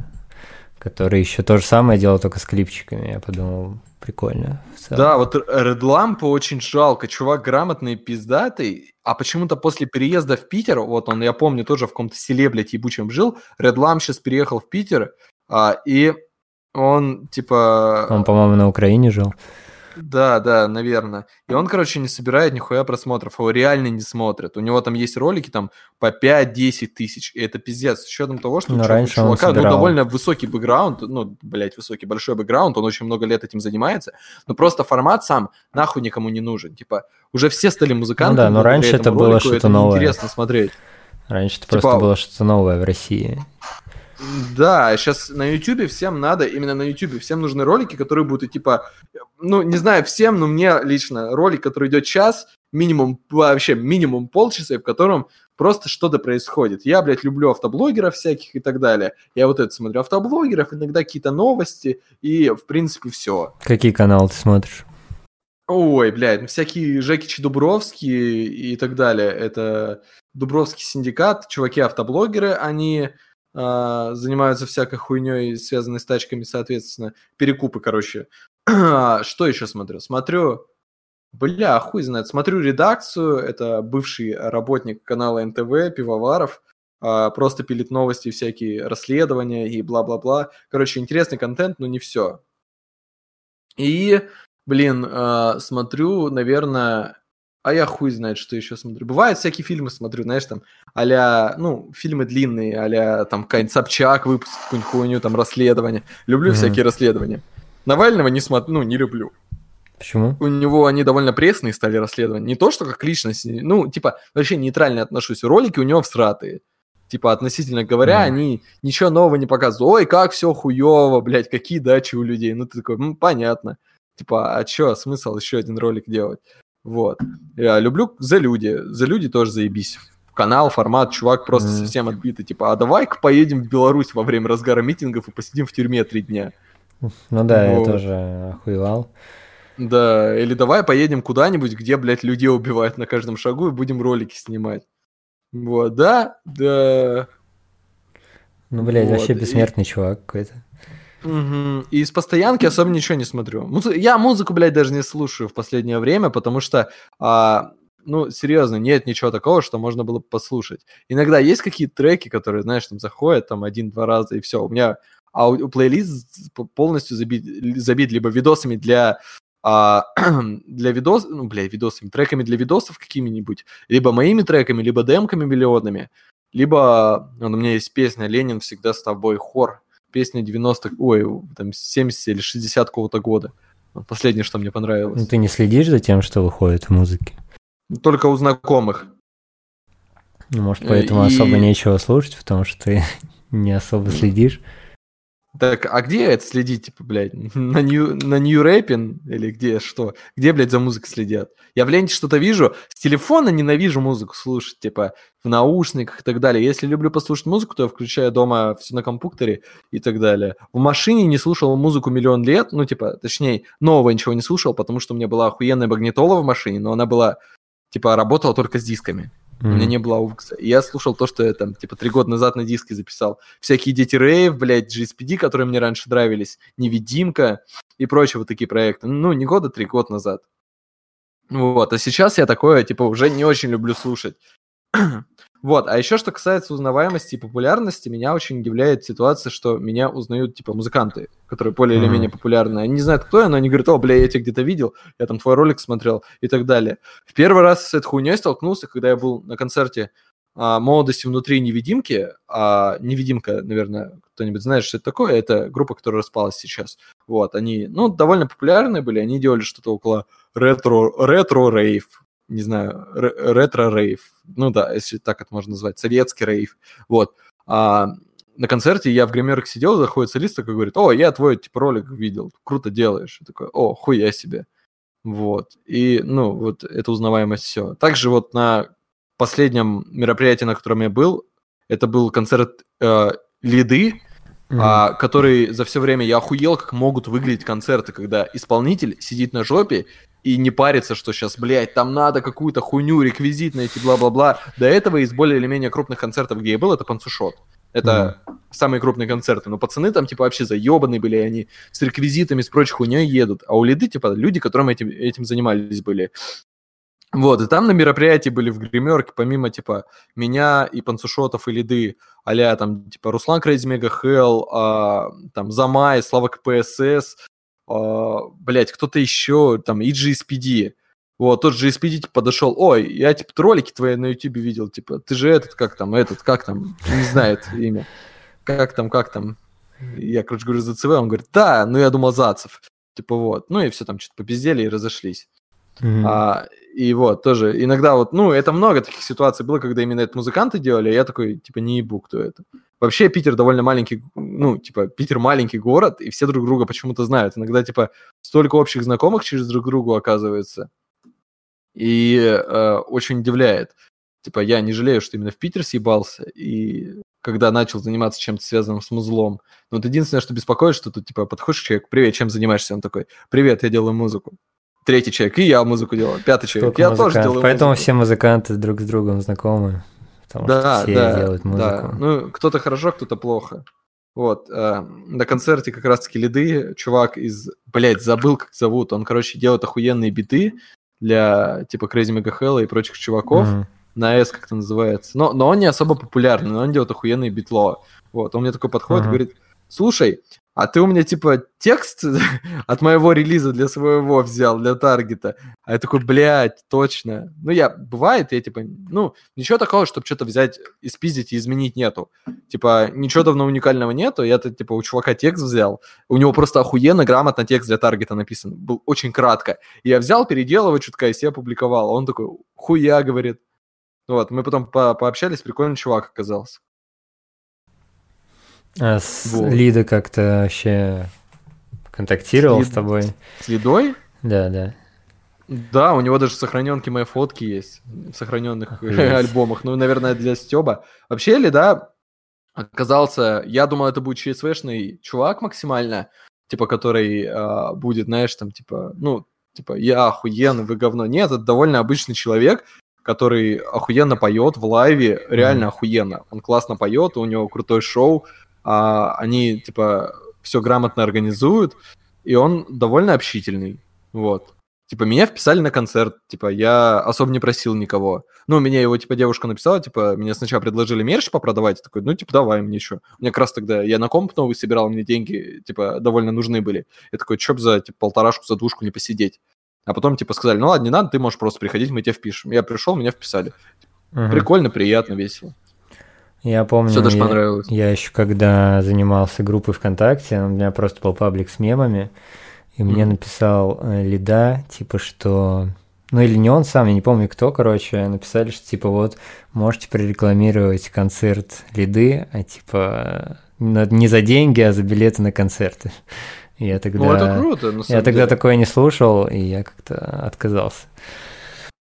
который еще то же самое делал, только с клипчиками. Я подумал, прикольно. Да, вот Red Lamp очень жалко. Чувак грамотный, пиздатый. А почему-то после переезда в Питер, вот он, я помню, тоже в каком-то селе, блядь, ебучем жил. Red Lamp сейчас переехал в Питер, а, и он, типа... Он, по-моему, на Украине жил. Да, да, наверное. И он, короче, не собирает нихуя просмотров, его реально не смотрят. У него там есть ролики там по 5-10 тысяч, и это пиздец. С учетом того, что Но у раньше он чувака ну, довольно высокий бэкграунд, ну, блядь, высокий, большой бэкграунд, он очень много лет этим занимается, но просто формат сам нахуй никому не нужен. Типа, уже все стали музыкантами. Ну да, но раньше это было что-то новое. неинтересно смотреть. Раньше это Типа- просто было что-то новое в России. Да, сейчас на YouTube всем надо, именно на YouTube всем нужны ролики, которые будут типа, ну, не знаю всем, но мне лично ролик, который идет час, минимум, вообще минимум полчаса, и в котором просто что-то происходит. Я, блядь, люблю автоблогеров всяких и так далее. Я вот это смотрю, автоблогеров, иногда какие-то новости, и, в принципе, все. Какие каналы ты смотришь? Ой, блядь, ну, всякие Жекичи Дубровские и так далее. Это Дубровский синдикат, чуваки-автоблогеры, они занимаются всякой хуйней, связанной с тачками, соответственно. Перекупы, короче. Что еще смотрю? Смотрю, бля, хуй знает. Смотрю редакцию, это бывший работник канала НТВ, Пивоваров, а, просто пилит новости, всякие расследования и бла-бла-бла. Короче, интересный контент, но не все. И, блин, а, смотрю, наверное, а я хуй знает, что еще смотрю. Бывают всякие фильмы смотрю, знаешь, там, а ну, фильмы длинные, а там какой-нибудь Собчак выпустит какую-нибудь хуйню, там, расследование. Люблю Мгм. всякие расследования. Навального не смотрю, ну, не люблю. Почему? У него они довольно пресные стали расследования. Не то, что как личность, ну, типа, вообще нейтрально отношусь. Ролики у него всратые. Типа, относительно говоря, Мгм. они ничего нового не показывают. Ой, как все хуево, блядь, какие дачи у людей. Ну, ты такой, ну, понятно. Типа, а чё, смысл еще один ролик делать? Вот. Я люблю за люди. За люди тоже заебись. Канал, формат, чувак просто Мгм. совсем отбитый. Типа, а давай-ка поедем в Беларусь во время разгара митингов и посидим в тюрьме три дня. Ну да, я Вот. тоже охуевал. Да, или давай поедем куда-нибудь, где, блядь, людей убивают на каждом шагу и будем ролики снимать. Вот, да, да. Ну, блядь, Вот, вообще и- бессмертный чувак какой-то. Мгм. И из постоянки особо ничего не смотрю. Музы- Я музыку, блядь, даже не слушаю в последнее время, потому что, а, ну, серьезно, нет ничего такого, что можно было бы послушать. Иногда есть какие-то треки, которые, знаешь, там заходят там один-два раза и все. У меня ау- плейлист п- полностью забит, забит либо видосами для а, для видос, ну, бля, видосами, треками для видосов какими-нибудь, либо моими треками, либо демками миллионными, либо ну, у меня есть песня «Ленин всегда с тобой», хор, песня 90 ой, там 70 или 60 какого-то года. Последнее, что мне Ну, понравилось. ты не следишь за тем, что выходит в музыке? Только у знакомых. Ну, может, Э, поэтому и- особо нечего слушать, потому что ты не особо следишь. Так, а где это следить, типа, блядь? На нью, на нью рэпин или где, что? Где, блядь, за музыкой следят? Я в ленте что-то вижу, с телефона ненавижу музыку слушать, типа, в наушниках и так далее. Если люблю послушать музыку, то я включаю дома все на компьютере и так далее. В машине не слушал музыку миллион лет, ну, типа, точнее, нового ничего не слушал, потому что у меня была охуенная магнитола в машине, но она была, типа, работала только с дисками. У меня не было аукса. И я слушал то, что я там, типа, три года назад на диске записал. Всякие Дети Рейв, блядь, GSPD, которые мне раньше нравились, Невидимка и прочие вот такие проекты. Ну, не года, три года назад. Вот, а сейчас я такое, типа, уже не очень люблю слушать. Вот, а еще что касается узнаваемости и популярности, меня очень удивляет ситуация, что меня узнают, типа, музыканты, которые более или Мгм. менее популярны. Они не знают, кто я, но они говорят, о, бля, я тебя где-то видел, я там твой ролик смотрел и так далее. В первый раз с этой хуйней столкнулся, когда я был на концерте а, «Молодости внутри невидимки». А, невидимка, наверное, кто-нибудь знает, что это такое. Это группа, которая распалась сейчас. Вот, они, ну, довольно популярные были. Они делали что-то около ретро, ретро-рейв. Не знаю, ре- ретро-рейв. Ну да, если так это можно назвать. Советский рейв. Вот. А, на концерте я в гримерке сидел, заходит солист такой говорит, о, я твой, типа, ролик видел, круто делаешь. Я такой, о, хуя себе. Вот. И, ну, вот эта узнаваемость все. Также вот на последнем мероприятии, на котором я был, это был концерт э, Лиды, Мгм. а, который за все время я охуел, как могут выглядеть концерты, когда исполнитель сидит на жопе и не парится, что сейчас, блядь, там надо какую-то хуйню, реквизит найти, бла-бла-бла. До этого из более или менее крупных концертов, где я был, это Панцушот. Это самые крупные концерты. Но пацаны там, типа, вообще заебанные были, они с реквизитами, с прочей хуйней едут. А у Лиды, типа, люди, которым этим, этим занимались были. Вот, и там на мероприятии были в гримерке, помимо, типа, меня и Панцушотов и Лиды, а там, типа, Руслан Крейзи Мега Хелл, а, там, Замай, Слава КПСС, блядь, кто-то еще, там, и GSPD. Вот, тот же GSPD типа, подошел, ой, я, типа, ролики твои на YouTube видел, типа, ты же этот, как там, этот, как там, не знает имя. Как там, как там. Я, короче, говорю за ЦВ, он говорит, да, ну я думал Зацев. Типа вот, ну и все там что-то попиздели и разошлись. Mm-hmm. А, и вот, тоже, иногда вот, ну, это много таких ситуаций было, когда именно это музыканты делали, а я такой, типа, не ебу, кто это. Вообще, Питер довольно маленький, ну, типа, Питер маленький город, и все друг друга почему-то знают. Иногда, типа, столько общих знакомых через друг другу оказывается. И э, очень удивляет. Типа, я не жалею, что именно в Питер съебался, и когда начал заниматься чем-то связанным с музлом. Но вот единственное, что беспокоит, что ты, типа, подходишь к человеку, привет, чем занимаешься? Он такой, привет, я делаю музыку. Третий человек, и я музыку делаю. Пятый человек, я музыкант. тоже делаю Поэтому музыку. все музыканты друг с другом знакомы. Потому да, что все да, делают музыку. Да. Ну, кто-то хорошо, кто-то плохо. Вот, э, на концерте как раз-таки лиды, чувак из, блядь, забыл, как зовут, он, короче, делает охуенные биты для, типа, Crazy Mega Hell и прочих чуваков. Mm-hmm на S как-то называется. Но, но он не особо популярный, но он делает охуенные битло. Вот, он мне такой подходит uh-huh. и говорит, слушай, а ты у меня, типа, текст от моего релиза для своего взял, для таргета. А я такой, блядь, точно. Ну, я, бывает, я, типа, ну, ничего такого, чтобы что-то взять, испиздить и изменить нету. Типа, ничего давно уникального нету. Я-то, типа, у чувака текст взял. У него просто охуенно грамотно текст для таргета написан. Был очень кратко. И я взял, переделываю чутка и себе опубликовал. Он такой, хуя, говорит. Вот, мы потом по пообщались, прикольный чувак оказался. А с вот. Лида как-то вообще контактировал с, Лид... с тобой? С Лидой? Да, да. Да, у него даже сохраненки мои фотки есть в сохраненных альбомах. Ну, наверное, для Стеба. Вообще, Лида оказался, я думал, это будет ЧСВшный чувак максимально, типа, который э, будет, знаешь, там, типа, ну, типа, я охуенный, вы говно. Нет, это довольно обычный человек, который охуенно поет в лайве, реально охуенно. Он классно поет, у него крутое шоу, а, они, типа, все грамотно организуют, и он довольно общительный, вот. Типа, меня вписали на концерт, типа, я особо не просил никого. Ну, меня его, типа, девушка написала, типа, мне сначала предложили мерч попродавать, я такой, ну, типа, давай мне еще. Мне как раз тогда, я на комп новый собирал, мне деньги, типа, довольно нужны были. Я такой, чё б за, типа, полторашку, за двушку не посидеть? А потом, типа, сказали, ну ладно, не надо, ты можешь просто приходить, мы тебя впишем. Я пришел, меня вписали. Угу. Прикольно, приятно, весело. Я помню, Все даже я, понравилось. я еще когда занимался группой ВКонтакте, у меня просто был паблик с мемами, и mm мне написал э, Лида, типа, что... Ну или не он сам, я не помню кто, короче, написали, что типа вот можете прорекламировать концерт Лиды, а типа не за деньги, а за билеты на концерты. Я тогда, ну, это круто, на самом Я тогда такое не слушал, и я как-то отказался.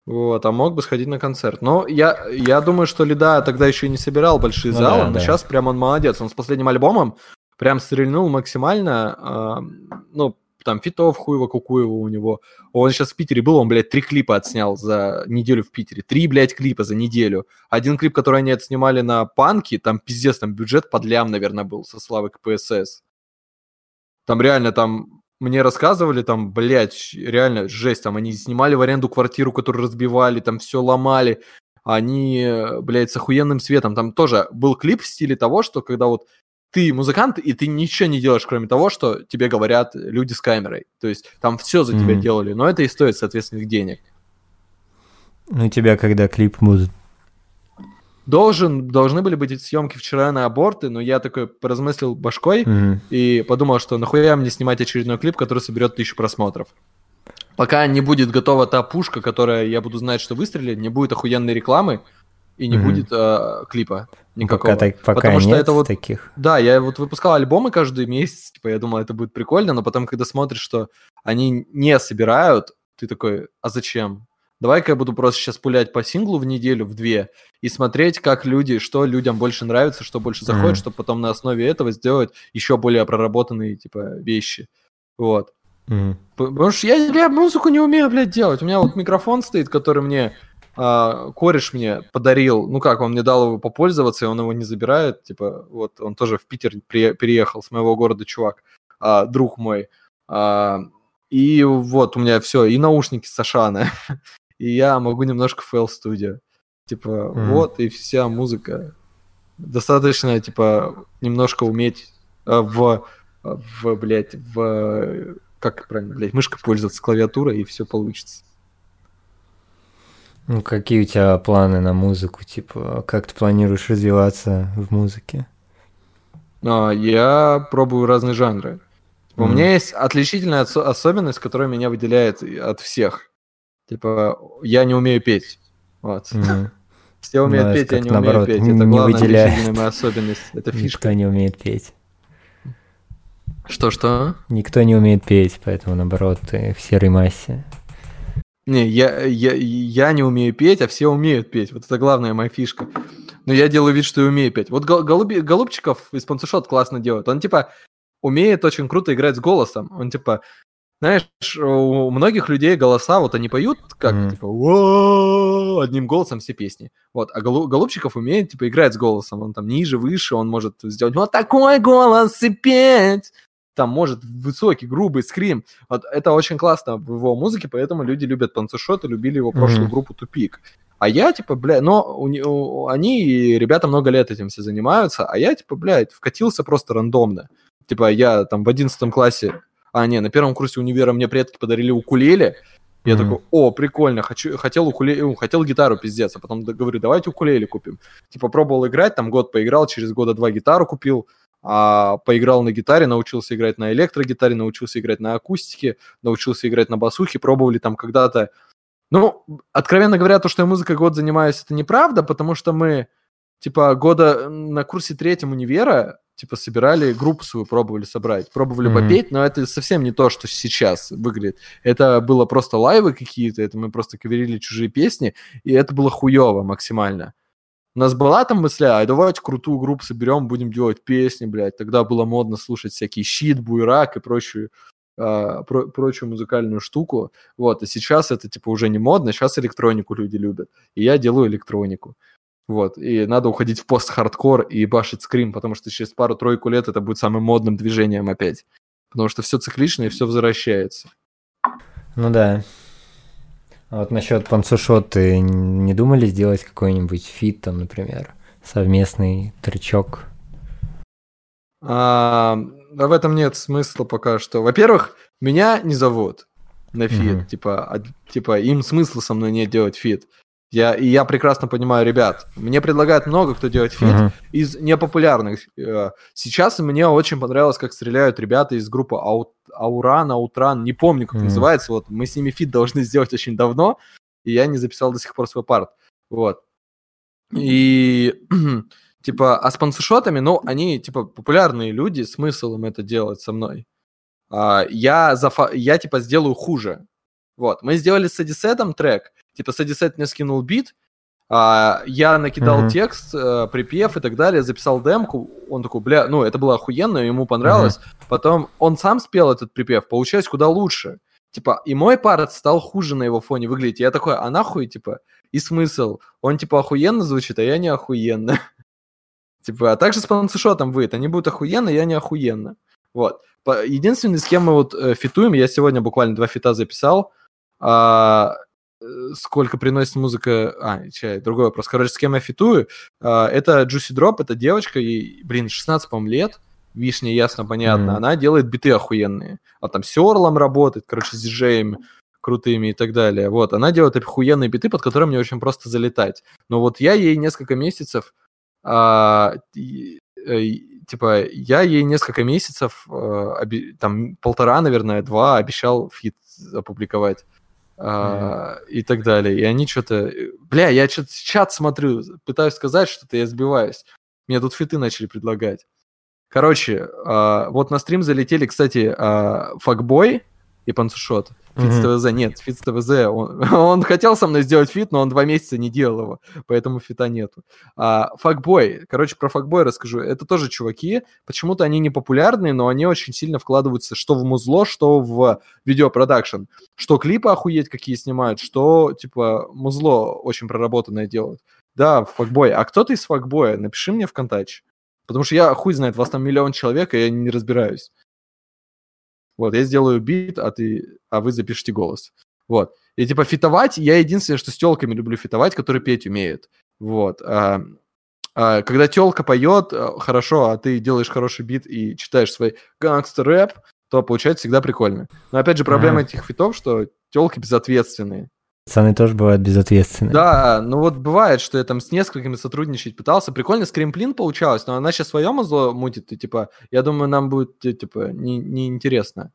Вот, а мог бы сходить на концерт. Но я, я думаю, что Лида тогда еще и не собирал большие ну, залы, да, но да. сейчас прям он молодец. Он с последним альбомом прям стрельнул максимально, э, ну, там фитов хуево кукуева у него. Он сейчас в Питере был, он, блядь, три клипа отснял за неделю в Питере. Три, блядь, клипа за неделю. Один клип, который они отснимали на панке, там пиздец, там бюджет под лям, наверное, был со Славой КПСС. Там реально там мне рассказывали, там, блядь, реально жесть, там они снимали в аренду квартиру, которую разбивали, там все ломали, они, блядь, с охуенным светом. Там тоже был клип в стиле того, что когда вот ты музыкант, и ты ничего не делаешь, кроме того, что тебе говорят люди с камерой. То есть там все за mm-hmm. тебя делали, но это и стоит соответственных денег. Ну, тебя когда клип будет? Должен, должны были быть эти съемки вчера на аборты, но я такой поразмыслил башкой mm-hmm. и подумал, что нахуя мне снимать очередной клип, который соберет тысячу просмотров. Пока не будет готова та пушка, которая я буду знать, что выстрелит, не будет охуенной рекламы и не mm-hmm. будет э, клипа никакого. Пока, так, пока Потому нет что это вот таких. Да, я вот выпускал альбомы каждый месяц, типа я думал, это будет прикольно, но потом, когда смотришь, что они не собирают, ты такой, а зачем? Давай-ка я буду просто сейчас пулять по синглу в неделю, в две, и смотреть, как люди, что людям больше нравится, что больше заходит, mm-hmm. чтобы потом на основе этого сделать еще более проработанные, типа, вещи. Вот. Mm-hmm. Потому что я, я музыку не умею, блядь, делать. У меня вот микрофон стоит, который мне а, кореш мне подарил, ну как, он мне дал его попользоваться, и он его не забирает, типа, вот, он тоже в Питер при, переехал с моего города, чувак, а, друг мой. А, и вот у меня все, и наушники с Ашана. и я могу немножко FL Studio. Типа, mm. вот, и вся музыка. Достаточно, типа, немножко уметь э, в, в, блядь, в как правильно, блядь, мышкой пользоваться, клавиатурой, и все получится. Ну, какие у тебя планы на музыку? Типа, как ты планируешь развиваться в музыке? А, я пробую разные жанры. Mm. У меня есть отличительная особенность, которая меня выделяет от всех. Типа, я не умею петь. Вот. Mm. Все умеют Знаешь, петь, я не наоборот, умею петь. Это не главная выделяет. моя особенность. Это фишка. Никто не умеет петь. Что-что? Никто не умеет петь, поэтому, наоборот, ты в серой массе. Не, я, я, я не умею петь, а все умеют петь. Вот это главная моя фишка. Но я делаю вид, что я умею петь. Вот голуби, Голубчиков из Панцушот классно делает. Он, типа, умеет очень круто играть с голосом. Он, типа, знаешь, у многих людей голоса, вот они поют как, mm. типа, одним голосом все песни. Вот, а Голубчиков умеет, типа, играть с голосом. Он там ниже, выше, он может сделать вот такой голос и петь там может высокий, грубый скрим. Вот это очень классно в его музыке, поэтому люди любят Панцушот и любили его прошлую mm-hmm. группу Тупик. А я, типа, бля, но у, у, они и ребята много лет этим все занимаются, а я, типа, блядь, вкатился просто рандомно. Типа, я там в одиннадцатом классе, а, не, на первом курсе универа мне предки подарили укулеле, я mm-hmm. такой, о, прикольно, хочу, хотел, укуле... Ну, хотел гитару пиздец, а потом говорю, давайте укулеле купим. Типа пробовал играть, там год поиграл, через года два гитару купил, а, поиграл на гитаре, научился играть на электрогитаре, научился играть на акустике, научился играть на басухе, пробовали там когда-то. Ну, откровенно говоря, то, что я музыкой год занимаюсь, это неправда, потому что мы, типа, года на курсе третьем универа, типа, собирали группу свою, пробовали собрать, пробовали mm-hmm. попеть, но это совсем не то, что сейчас выглядит. Это было просто лайвы какие-то, это мы просто каверили чужие песни, и это было хуево максимально. У нас была там мысля, а давайте крутую группу соберем, будем делать песни, блядь. Тогда было модно слушать всякие щит, буйрак и прочую, э, про, прочую музыкальную штуку. Вот, и сейчас это, типа, уже не модно, сейчас электронику люди любят. И я делаю электронику. Вот, и надо уходить в пост-хардкор и башить скрим, потому что через пару-тройку лет это будет самым модным движением опять. Потому что все циклично и все возвращается. Ну да, а вот насчет панцушоты не думали сделать какой-нибудь фит там, например, совместный трючок? А, в этом нет смысла пока что. Во-первых, меня не зовут на фит, mm-hmm. типа, а, типа им смысла со мной не делать фит. Я, и я прекрасно понимаю ребят. Мне предлагают много кто делать фит uh-huh. из непопулярных. Э, сейчас мне очень понравилось, как стреляют ребята из группы Аут, Ауран, Аутран, не помню, как uh-huh. называется. Вот мы с ними фит должны сделать очень давно, и я не записал до сих пор свой парт. Вот. И типа, а с панцушотами, ну, они, типа, популярные люди, смысл им это делать со мной. А, я, зафа... я, типа, сделаю хуже. Вот, мы сделали с Эдисетом трек, типа Садисет мне скинул бит, а, я накидал mm-hmm. текст, а, припев и так далее, записал демку, он такой, бля, ну, это было охуенно, ему понравилось. Mm-hmm. Потом он сам спел этот припев, получилось куда лучше. Типа, и мой парт стал хуже на его фоне выглядеть. Я такой, а нахуй, типа, и смысл? Он, типа, охуенно звучит, а я не охуенно. Типа, а также с панцешотом выйдет. Они будут охуенно, я не охуенно. Вот. Единственный, с кем мы вот э, фитуем, я сегодня буквально два фита записал, а, сколько приносит музыка... А, чай, другой вопрос. Короче, с кем я фитую? А, это Juicy Drop, это девочка, ей, блин, 16, по-моему, лет. Вишня, ясно, понятно. Mm-hmm. Она делает биты охуенные. А там с Орлом работает, короче, с диджеями крутыми и так далее. Вот, она делает охуенные биты, под которые мне очень просто залетать. Но вот я ей несколько месяцев... А, и, и, типа, я ей несколько месяцев, а, оби, там, полтора, наверное, два обещал фит опубликовать а, и так далее. И они что-то... Бля, я что-то чат смотрю, пытаюсь сказать что-то, я сбиваюсь. Мне тут фиты начали предлагать. Короче, а, вот на стрим залетели, кстати, а, Факбой и Панцушот. Фит с ТВЗ. Нет, фит с ТВЗ. Он, он хотел со мной сделать фит, но он два месяца не делал его, поэтому фита нету. А, факбой. Короче, про факбой расскажу. Это тоже чуваки. Почему-то они не популярные, но они очень сильно вкладываются что в музло, что в видеопродакшн. Что клипы охуеть какие снимают, что, типа, музло очень проработанное делают. Да, факбой. А кто ты из факбоя? Напиши мне ВКонтакте. Потому что я хуй знает, вас там миллион человек, и я не разбираюсь. Вот, я сделаю бит, а, ты, а вы запишите голос. Вот. И типа фитовать, я единственное, что с телками люблю фитовать, которые петь умеют. Вот. А, а, когда телка поет, э, хорошо, а ты делаешь хороший бит и читаешь свой гангстер рэп, то получается всегда прикольно. Но опять же, проблема ага. этих фитов, что телки безответственные. Пацаны тоже бывают безответственные. Да, ну вот бывает, что я там с несколькими сотрудничать пытался. Прикольно, скримплин получалось, но она сейчас свое мозло мутит, и типа, я думаю, нам будет, типа, неинтересно. Не, не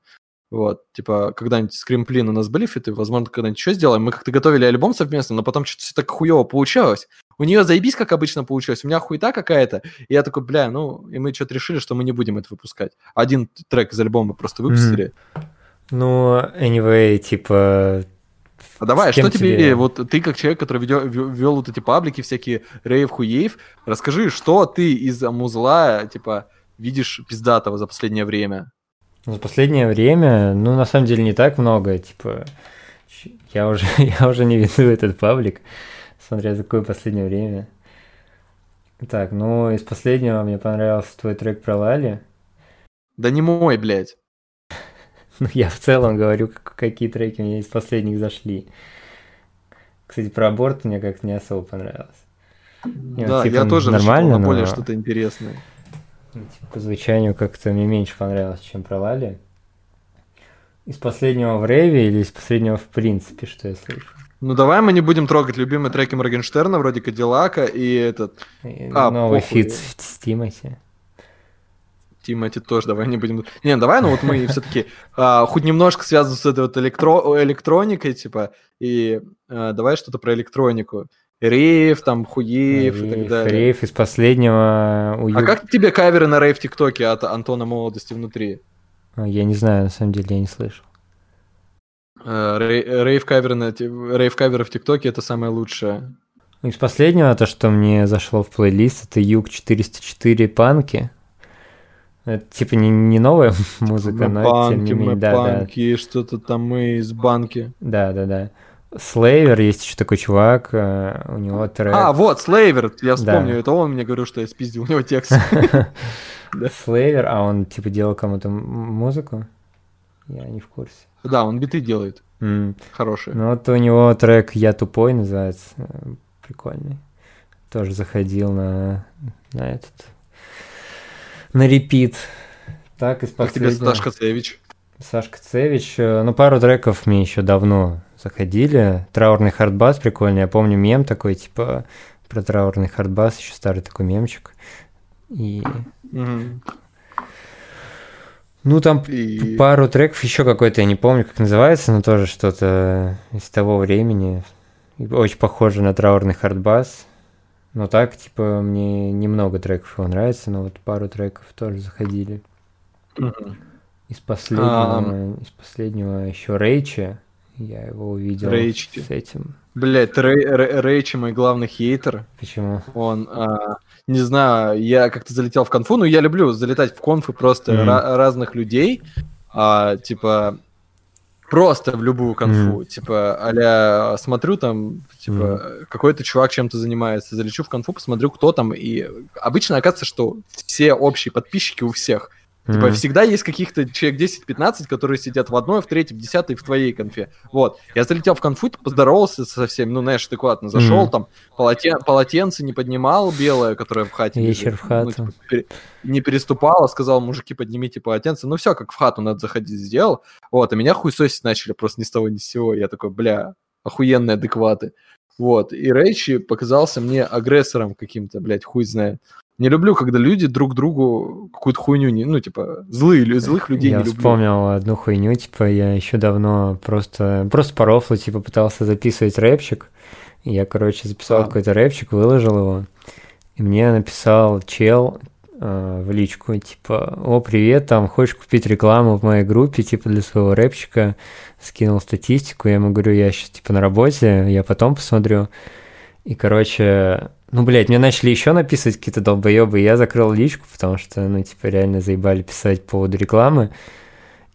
вот, типа, когда-нибудь скримплин у нас были фиты, возможно, когда-нибудь еще сделаем. Мы как-то готовили альбом совместно, но потом что-то все так хуево получалось. У нее заебись, как обычно получилось, у меня хуета какая-то. И я такой, бля, ну, и мы что-то решили, что мы не будем это выпускать. Один трек из альбома просто выпустили. Mm. Ну, anyway, типа, а давай, что тебе, тебе, вот ты как человек, который ведел, вел вот эти паблики, всякие рейв хуеев, расскажи, что ты из музла, типа, видишь пиздатого за последнее время? За последнее время, ну, на самом деле, не так много. Типа, я уже, я уже не веду этот паблик, смотря за какое последнее время. Так, ну, из последнего мне понравился твой трек про Лали. Да не мой, блядь. Ну, я в целом говорю, какие треки мне из последних зашли. Кстати, про аборт мне как-то не особо понравилось. Да, типа, я тоже нормально, но... более что-то интересное. Ну, типа, по звучанию как-то мне меньше понравилось, чем про Лали. Из последнего в Рейве или из последнего в принципе, что я слышу? Ну давай мы не будем трогать любимые треки Моргенштерна, вроде Кадиллака и этот... И а, новый похуй. фит с Тимати. Тимати тоже, давай не будем... Не, давай, ну вот мы все-таки а, хоть немножко связаны с этой вот электро... электроникой, типа, и а, давай что-то про электронику. Рейв, там, Хуеев рейв, и так далее. Рейв из последнего... Уют... А как тебе каверы на рейв ТикТоке от Антона Молодости внутри? А, я не знаю, на самом деле, я не слышал. А, рейв каверы на рейв каверы в ТикТоке это самое лучшее. Из последнего, то, что мне зашло в плейлист, это Юг 404 панки. Это типа не, не новая музыка, мы но банки, тем не менее, мы да, банки, да. что-то там мы из банки. Да, да, да. Слейвер, есть еще такой чувак, э, у него трек... А, вот, Слейвер, я вспомню, да. это он мне говорил, что я спиздил у него текст. Слейвер, а он типа делал кому-то музыку? Я не в курсе. Да, он биты делает. Хорошие. Ну вот у него трек «Я тупой» называется, прикольный. Тоже заходил на, на этот, на репит. Так, из последнего... Как тебе Сашка Цевич? Сашка Цевич, э, ну пару треков мне еще давно заходили. Траурный хардбас прикольный. Я помню мем такой, типа, про траурный хардбас, еще старый такой мемчик. И... Mm-hmm. Ну, там и... пару треков, еще какой-то, я не помню, как называется, но тоже что-то из того времени. Очень похоже на траурный хардбас. Но так, типа, мне немного треков его нравится, но вот пару треков тоже заходили. Mm-hmm. Из последнего, а... из последнего еще Рейчи. Я его увидел Рейчи. с этим. Блять, Рей, Рейчи мой главный хейтер. Почему? Он, а, не знаю, я как-то залетел в конфу, ну я люблю залетать в конфы просто mm-hmm. ra- разных людей, а, типа просто в любую конфу, mm-hmm. типа а смотрю там, типа mm-hmm. какой-то чувак чем-то занимается, залечу в конфу, посмотрю, кто там, и обычно оказывается, что все общие подписчики у всех Mm-hmm. Типа всегда есть каких-то человек 10-15, которые сидят в одной, в третьей, в десятой, в твоей конфе. Вот. Я залетел в конфу, поздоровался со всеми, ну, знаешь, адекватно. Зашел mm-hmm. там, полотен, полотенце не поднимал белое, которое в хате. Вечер в хату. Ну, типа, пере, не переступал, а сказал, мужики, поднимите полотенце. Ну все, как в хату надо заходить, сделал. Вот, и меня хуесосить начали просто ни с того ни с сего. Я такой, бля, охуенные адекваты. Вот, и Рэйчи показался мне агрессором каким-то, блядь, хуй знает. Не люблю, когда люди друг другу какую-то хуйню, не, ну, типа, злые, злых людей я не люблю. Я вспомнил одну хуйню, типа, я еще давно просто, просто по рофлу, типа, пытался записывать рэпчик. Я, короче, записал а. какой-то рэпчик, выложил его. И мне написал чел э, в личку, типа, о, привет, там, хочешь купить рекламу в моей группе, типа, для своего рэпчика? Скинул статистику, я ему говорю, я сейчас, типа, на работе, я потом посмотрю. И, короче, ну, блядь, мне начали еще написывать какие-то долбоебы, и я закрыл личку, потому что, ну, типа, реально заебали писать по поводу рекламы.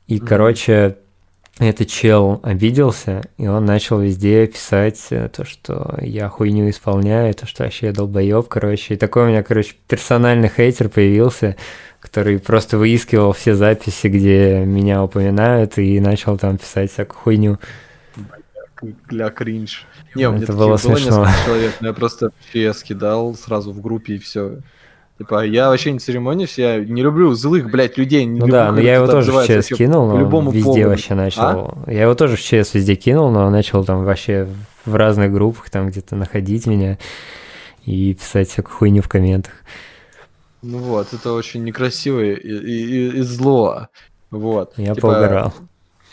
И, mm-hmm. короче, этот чел обиделся, и он начал везде писать э, то, что я хуйню исполняю, то, что вообще я долбоеб, короче. И такой у меня, короче, персональный хейтер появился, который просто выискивал все записи, где меня упоминают, и начал там писать всякую хуйню. Для кринж. Не, у меня это было, было смешно. человек, но я просто PS кидал сразу в группе и все. Типа, я вообще не церемонюсь, я не люблю злых, блядь, людей. Не ну люблю, да, но я его тоже в ЧС кинул, но любому везде поводу. вообще начал. А? Я его тоже в ЧС везде кинул, но начал там вообще в разных группах там где-то находить меня и писать всякую хуйню в комментах. Ну вот, это очень некрасиво и, и, и, и зло. Вот. Я типа, поугарал.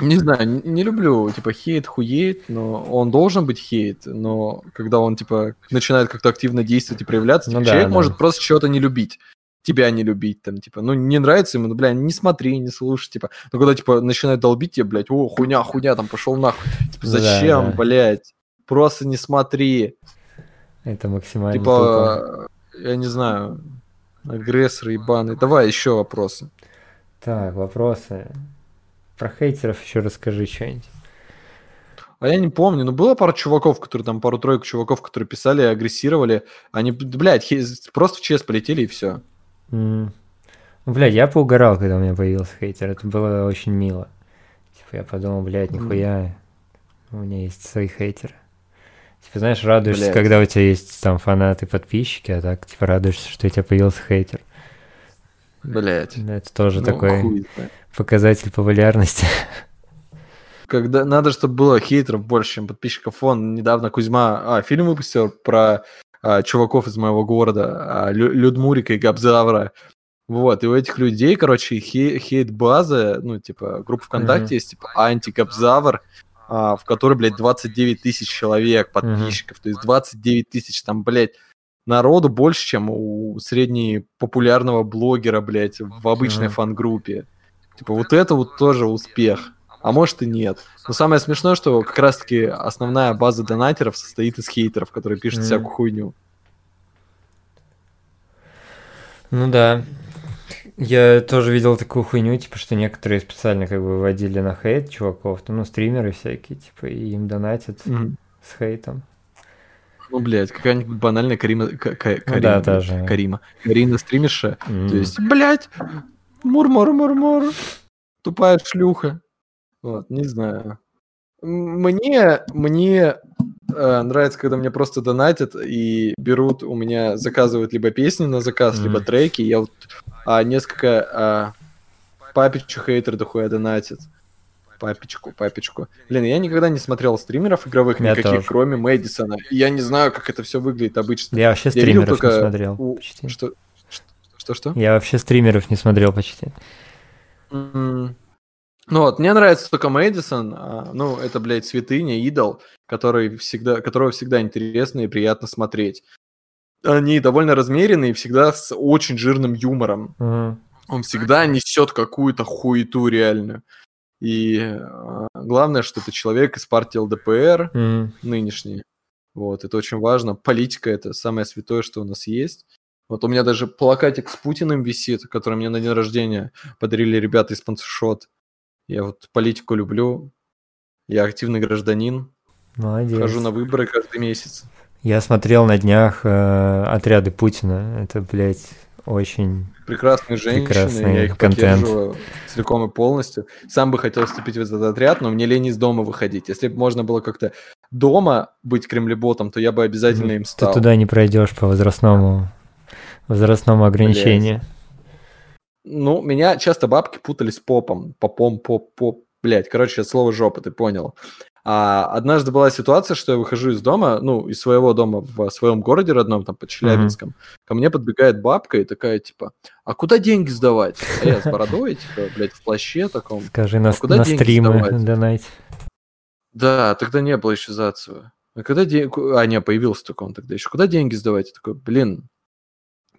Не знаю, не, люблю, типа, хейт, хуеет, но он должен быть хейт, но когда он, типа, начинает как-то активно действовать и проявляться, Ну типа, да, человек да. может просто чего-то не любить, тебя не любить, там, типа, ну, не нравится ему, ну, бля, не смотри, не слушай, типа, но когда, типа, начинает долбить тебе, блядь, о, хуйня, хуйня, там, пошел нахуй, типа, Ну да, зачем, да. блядь, просто не смотри, Это максимально тупо. типа, я не знаю, агрессор ебаный, давай еще вопросы. Так, вопросы. Про хейтеров еще расскажи что-нибудь. А я не помню, но было пару чуваков, которые там, пару-тройку чуваков, которые писали, агрессировали. Они, блядь, хе- просто в ЧС полетели и все. М. Ну, блядь, я поугарал, когда у меня появился хейтер. Это было очень мило. Типа я подумал, блядь, нихуя, у меня есть свои хейтеры. Типа, знаешь, радуешься, Блядь. когда у тебя есть там фанаты, подписчики, а так, типа, радуешься, что у тебя появился хейтер. Блядь. Это тоже Ну, такой хуй знает. Показатель популярности. Когда надо, чтобы было хейтеров больше, чем подписчиков. Он недавно Кузьма а, фильм выпустил про а, чуваков из моего города, а, Лю- Людмурика и Габзавра. Вот, и у этих людей, короче, хе- хейт-база, ну, типа, группа ВКонтакте Мгм. есть, типа, антигабзавр, а, в которой, блядь, 29 тысяч человек, подписчиков, то есть 29 тысяч, там, блядь, народу больше, чем у средней популярного блогера, блядь, в обычной Мгм. фан-группе. Типа, вот это вот тоже успех. А может и нет. Но самое смешное, что как раз-таки основная база донатеров состоит из хейтеров, которые пишут Мгм. всякую хуйню. Ну да. Я тоже видел такую хуйню, типа, что некоторые специально как бы выводили на хейт чуваков, ну, стримеры всякие, типа, и им донатят Мгм. с хейтом. Ну, блядь, какая-нибудь банальная Карима... Ка- Ка- Ну Карима, да, блядь, тоже. Карима. Карина стримерша. М. То есть, блядь, мур-мур-мур-мур, тупая шлюха. Вот, не знаю. Мне, мне э, нравится, когда мне просто донатят и берут, у меня заказывают либо песни на заказ, либо треки. Я вот а, несколько а, папичу хейтер дохуя донатит. Папичку, папичку. Блин, я никогда не смотрел стримеров игровых Я никаких, тоже. кроме Мэдисона. Я не знаю, как это все выглядит обычно. Я вообще Я стримеров только не смотрел у- почти. Что? Что? Что? Я вообще стримеров не смотрел почти. М, Ну вот, мне нравится только Мэдисон, а, ну, это, блядь, святыня, идол, который всегда, которого всегда интересно и приятно смотреть. Они довольно размеренные и всегда с очень жирным юмором. Мгм. Он всегда несет какую-то хуету реальную. И а, главное, что это человек из партии ЛДПР, Мгм. нынешний. Вот, это очень важно. Политика это самое святое, что у нас есть. Вот у меня даже плакатик с Путиным висит, который мне на день рождения подарили ребята из Панцушот. Я вот политику люблю. Я активный гражданин. Молодец. Хожу на выборы каждый месяц. Я смотрел на днях э, отряды Путина. Это, блядь, очень... Прекрасные женщины, Прекрасный я их контент. поддерживаю целиком и полностью. Сам бы хотел вступить в этот отряд, но мне лень из дома выходить. Если бы можно было как-то дома быть кремлеботом, то я бы обязательно им Ты стал. туда не пройдешь по возрастному возрастному ограничению. Ну, меня часто бабки путали с попом. Попом, поп, поп. Блять, короче, слово жопа, ты понял. А однажды была ситуация, что я выхожу из дома, ну, из своего дома в своем городе родном, там, под Челябинском. Ко мне подбегает бабка и такая, типа, а куда деньги сдавать? А я с бородой, типа, блядь, в плаще таком. Скажи на, А куда на деньги стримы сдавать? донать. Да, тогда не было еще Зацева. А когда деньги... А, не, появился только он тогда еще. Куда деньги сдавать? Я такой, блин,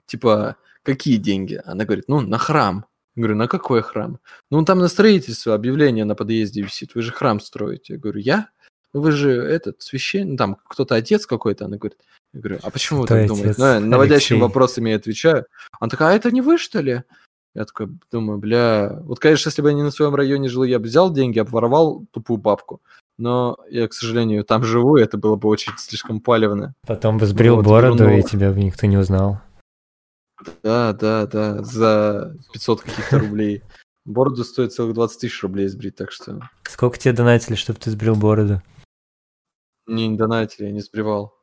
типа, какие деньги? Она говорит, ну, на храм. Я говорю, на какой храм? Ну, там на строительство объявление на подъезде висит. Вы же храм строите. Я говорю, я? Ну, вы же этот, священник, ну, там, кто-то отец какой-то. Она говорит, я говорю, а почему вы так думаете? Ну, я наводящими вопросами я отвечаю. Она такая, а это не вы, что ли? Я такой думаю, бля, вот, конечно, если бы я не на своем районе жил, я бы взял деньги, обворовал тупую бабку. Но я, к сожалению, там живу, и это было бы очень слишком палевно. Потом бы сбрил Вот, бороду, ну, и тебя бы никто не узнал. Да, да, да, за 500 каких-то рублей. Бороду стоит целых 20 тысяч рублей сбрить, так что Сколько тебе донатили, чтобы ты сбрил бороду? мне не донатили, я не сбривал.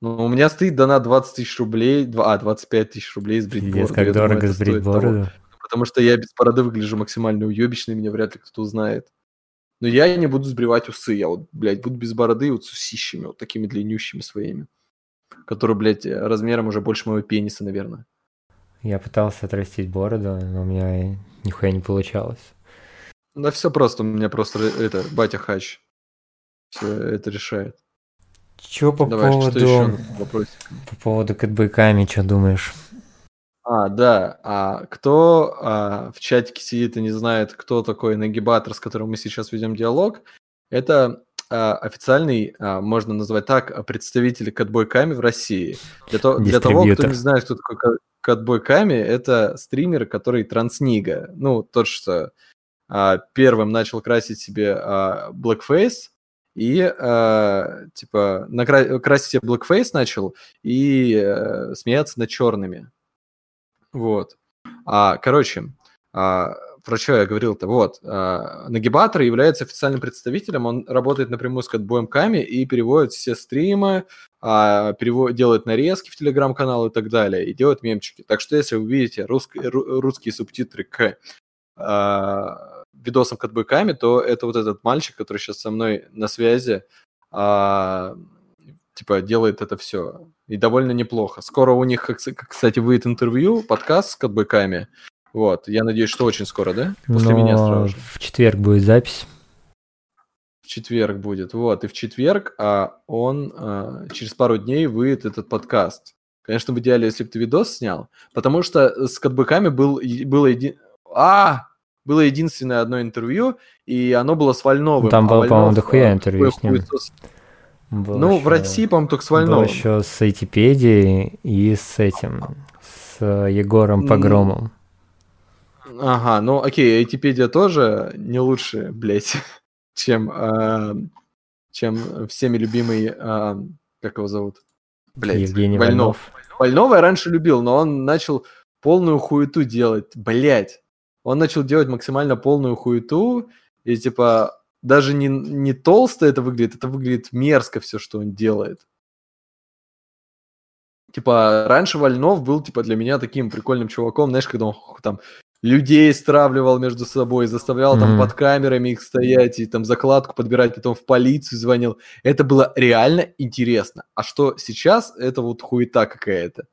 Ну, у меня стоит донат 20 тысяч рублей, а, 25 тысяч рублей сбрить Пиздец, бороду. как Я думаю, дорого это сбрить стоит того. бороду. Потому что я без бороды выгляжу максимально уебищно, и меня вряд ли кто-то узнает. Но я не буду сбривать усы. Я вот, блядь, буду без бороды вот с усищами, вот такими длиннющими своими. Которые, блядь, размером уже больше моего пениса, наверное. Я пытался отрастить бороду, но у меня нихуя не получалось. Да все просто, у меня просто это, батя хач. Все это решает. Чё по Давай, что поводу... еще вопросик? По поводу кэтбэками, что думаешь? А, да. А кто а, в чатике сидит и не знает, кто такой нагибатор, с которым мы сейчас ведем диалог, это официальный, а, можно назвать так, а, представитель Кэтбой Ками в России. Для, то- для того, кто не знает, кто такой Кэтбой Ками, это стример, который транснига. Ну, тот, что а, первым начал красить себе а, blackface, и, а, типа, накра- красить себе blackface начал и э, смеяться над черными. Вот. А, короче, а, про что я говорил-то? Вот. а, Нагибатор является официальным представителем, он работает напрямую с Кэтбоем и переводит все стримы, а, перево- делает нарезки в телеграм-канал и так далее, и делает мемчики. Так что если вы видите русск- ру- русские субтитры к а, видосам Кэтбой то это вот этот мальчик, который сейчас со мной на связи, а, типа делает это все. И довольно неплохо. Скоро у них, кстати, выйдет интервью, подкаст с катбэками. Вот, я надеюсь, что очень скоро, да? После Но меня сразу же. в четверг будет запись. В четверг будет. Вот, и в четверг а, он а, через пару дней выйдет этот подкаст. Конечно, в идеале, если бы ты видос снял, потому что с катбэками был, было, еди... а, было единственное одно интервью, и оно было с Вольновым. Там а было, по-моему, дохуя а, интервью с ним. хуесос. Был Ну, в ещё- России, по-моему, только с Был Вольновым. еще с Айтипедией и с этим, с Егором. Погромом. Ага, ну окей, Айтипедия тоже не лучше, блядь, чем, а, чем всеми любимый, а, как его зовут? Блядь, Евгений Вольнов. Вольнов. Вольнова я раньше любил, но он начал полную хуету делать, блядь. Он начал делать максимально полную хуету, и типа даже не, не толсто это выглядит, это выглядит мерзко все, что он делает. Типа, раньше Вольнов был, типа, для меня таким прикольным чуваком, знаешь, когда он там людей стравливал между собой, заставлял там Мгм. под камерами их стоять и там закладку подбирать, потом в полицию звонил. Это было реально интересно. А что сейчас, это вот хуета какая-то.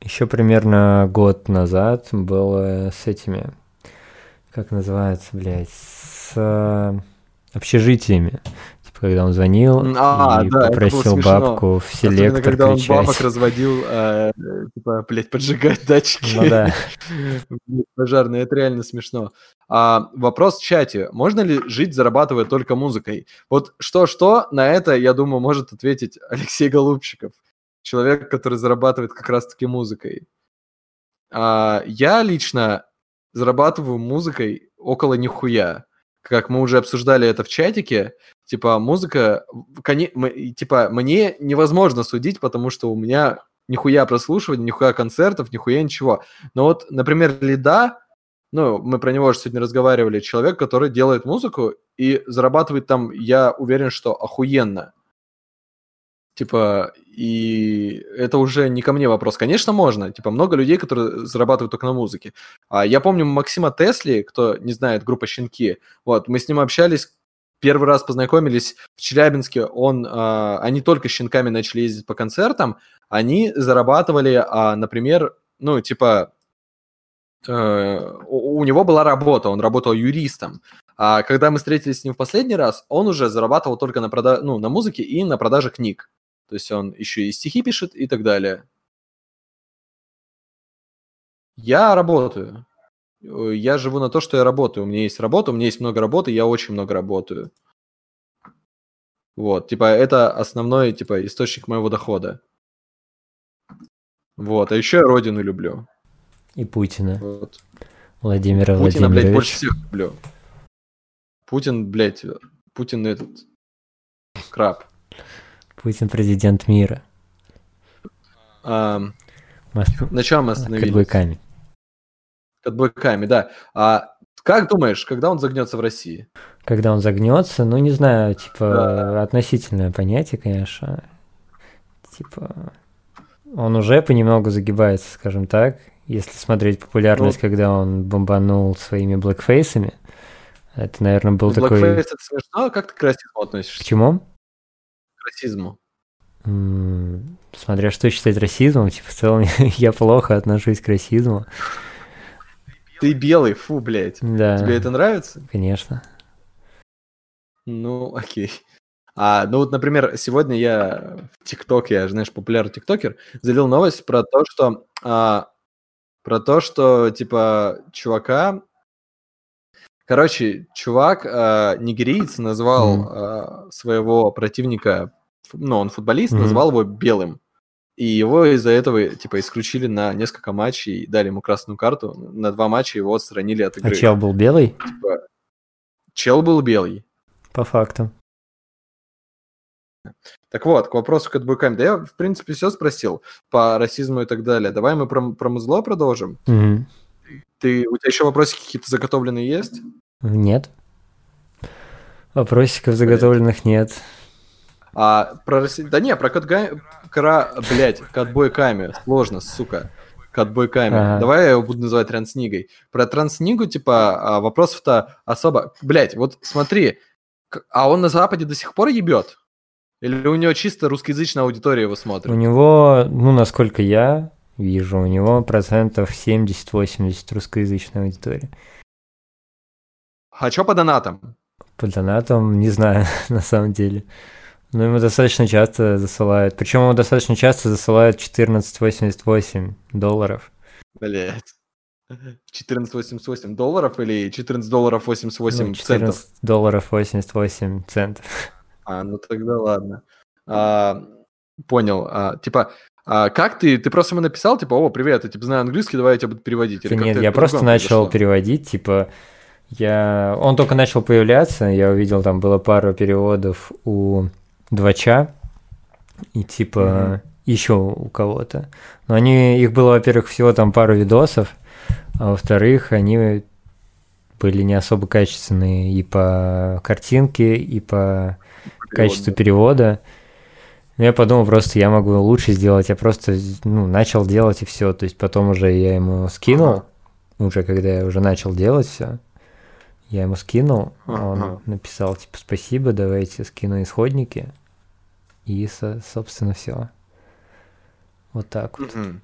Еще примерно год назад было с этими, как называется, блядь, с э, общежитиями. Когда он звонил А, и да, попросил бабку в Особенно, селектор когда он кричать. бабок разводил, э, типа, блядь, поджигать датчики. Ну да. Пожарные, это реально смешно. А, вопрос в чате. Можно ли жить, зарабатывая только музыкой? Вот что-что, на это, я думаю, может ответить Алексей Голубчиков. Человек, который зарабатывает как раз-таки музыкой. А, я лично зарабатываю музыкой около нихуя. Как мы уже обсуждали это в чатике, типа музыка, типа мне невозможно судить, потому что у меня нихуя прослушивания, нихуя концертов, нихуя ничего. Но вот, например, Лида, ну, мы про него уже сегодня разговаривали, человек, который делает музыку и зарабатывает там, я уверен, что охуенно. Типа, и это уже не ко мне вопрос. Конечно, можно. Типа, много людей, которые зарабатывают только на музыке. А я помню Максима Тесли, кто не знает, группа «Щенки». Вот, мы с ним общались, первый раз познакомились в Челябинске. Он, а, они только «Щенками» начали ездить по концертам. Они зарабатывали, а, например, ну, типа, э, у, у него была работа, он работал юристом. А когда мы встретились с ним в последний раз, он уже зарабатывал только на, прода- ну, на музыке и на продаже книг. То есть он еще и стихи пишет и так далее. Я работаю. Я живу на то, что я работаю. У меня есть работа, у меня есть много работы, я очень много работаю. Вот, типа, это основной, типа, источник моего дохода. Вот, а еще я родину люблю. И Путина. Вот. Владимира Путина, блядь, больше Владимировича. всех люблю. Путин, блядь, Путин этот краб. Путин президент мира. Ам, Мы ост- на чем мы остановились? Кадбэками. Кадбэками, да. А как думаешь, когда он загнется в России? Когда он загнется, ну не знаю, типа относительное понятие, конечно. типа, он уже понемногу загибается, скажем так. Если смотреть популярность, ну, когда он бомбанул своими блэкфейсами, это, наверное, был такой... Блэкфейс это смешно, а как ты к расизму относишься? К чему? Расизму. М-м, смотря что считать расизмом, типа, в целом я плохо отношусь к расизму. Ты белый, фу, блядь. Да. Тебе это нравится? Конечно. Ну, окей. А, ну вот, например, сегодня я в ТикТок, я, знаешь, популярный ТикТокер, залил новость про то, что а, про то, что типа чувака, короче, чувак а, нигериец назвал mm. а, своего противника, ну он футболист, mm. назвал его белым, и его из-за этого типа исключили на несколько матчей, дали ему красную карту, на два матча его отстранили от а игры. А чел был белый? Типа, чел был белый. По факту. Так вот, к вопросу к отбойкам. Да я, в принципе, все спросил по расизму и так далее. Давай мы про, про музло продолжим. Mm-hmm. Ты, у тебя еще вопросы какие-то заготовленные есть? Нет. Вопросиков заготовленных нет. А про Да не, про катгай... Кра... Блять, катбойками. Сложно, сука. Катбойками. Ага. Давай я его буду называть транснигой. Про транснигу, типа, а, вопросов-то особо... Блять, вот смотри, а он на Западе до сих пор ебет? Или у него чисто русскоязычная аудитория его смотрит? У него, ну, насколько я вижу, у него процентов 70-80 русскоязычная аудитория. А что по донатам? По донатам не знаю, на самом деле. Но ему достаточно часто засылают. Причем ему достаточно часто засылают 14,88 долларов. Блять. 14,88 долларов или 14 долларов 88 ну, 14 центов? долларов 88 центов. А, ну тогда ладно. А, понял. А, типа, а как ты, ты просто ему написал, типа, о, привет, я типа знаю английский, давай я тебя буду переводить. Или нет, я просто начал переводить, типа, я... Он только начал появляться, я увидел, там было пару переводов у Двача и типа mm-hmm. еще у кого-то. Но они, их было, во-первых, всего там пару видосов, а во-вторых, они были не особо качественные и по картинке, и по качеству перевода. Но я подумал, просто я могу лучше сделать. Я просто ну, начал делать и все. То есть потом уже я ему скинул, ага. уже когда я уже начал делать все. Я ему скинул, ага. он написал, типа, спасибо, давайте скину исходники. И, собственно, все. Вот так вот. Угу.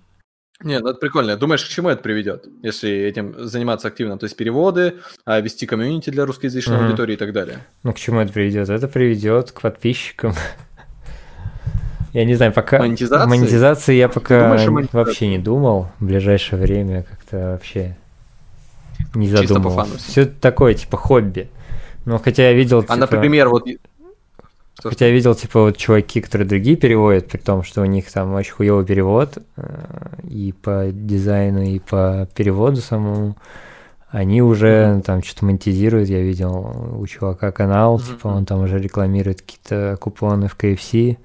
Нет, ну это прикольно. Думаешь, к чему это приведет, если этим заниматься активно? То есть переводы, а вести комьюнити для русскоязычной mm-hmm. аудитории и так далее. Ну, к чему это приведет? Это приведет к подписчикам. Я не знаю, пока... Монетизации? Монетизации я пока думаешь, вообще не думал. В ближайшее время как-то вообще не задумывался. Все такое, типа, хобби. Ну, хотя я видел... А, типа... например, вот что Хотя я видел, типа, вот чуваки, которые другие переводят, при том, что у них там очень хуёвый перевод э, и по дизайну, и по переводу самому. Они уже mm-hmm. там что-то монетизируют, я видел у чувака канал, mm-hmm. типа он там уже рекламирует какие-то купоны в KFC.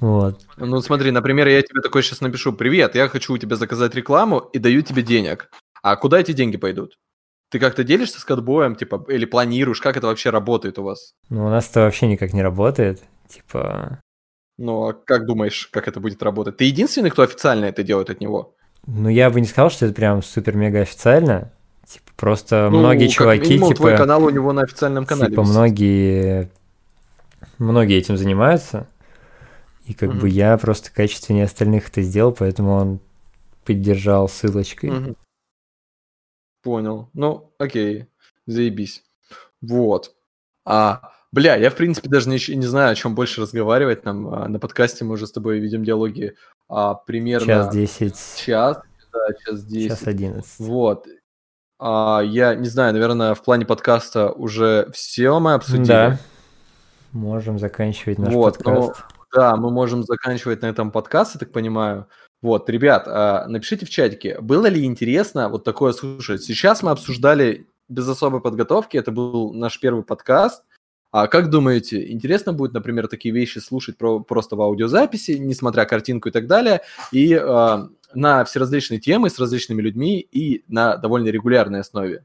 Вот. Ну смотри, например, я тебе такой сейчас напишу, привет, я хочу у тебя заказать рекламу и даю тебе денег. А куда эти деньги пойдут? Ты как-то делишься с кодбоем, типа, или планируешь, как это вообще работает у вас? Ну, у нас это вообще никак не работает, типа... Ну, а как думаешь, как это будет работать? Ты единственный, кто официально это делает от него? Ну, я бы не сказал, что это прям супер-мега официально. Типа, просто ну, многие чуваки, минимум, типа... твой канал у него на официальном канале Типа, висит. многие... Многие этим занимаются. И как угу. бы я просто качественнее остальных это сделал, поэтому он поддержал ссылочкой. Угу. Понял. Ну, окей. Заебись. Вот. А, бля, я, в принципе, даже не, не знаю, о чем больше разговаривать. Нам а, на подкасте мы уже с тобой ведем диалоги а, примерно... Час десять. Час, да, час десять. Час одиннадцать. Вот. А, я не знаю, наверное, в плане подкаста уже все мы обсудили. Да. Можем заканчивать наш вот, подкаст. Ну, да, мы можем заканчивать на этом подкаст, я так понимаю. Вот, ребят, а, напишите в чатике, было ли интересно вот такое слушать. Сейчас мы обсуждали без особой подготовки, это был наш первый подкаст. А как думаете, интересно будет, например, такие вещи слушать про, просто в аудиозаписи, несмотря картинку и так далее, и э, на все различные темы с различными людьми и на довольно регулярной основе?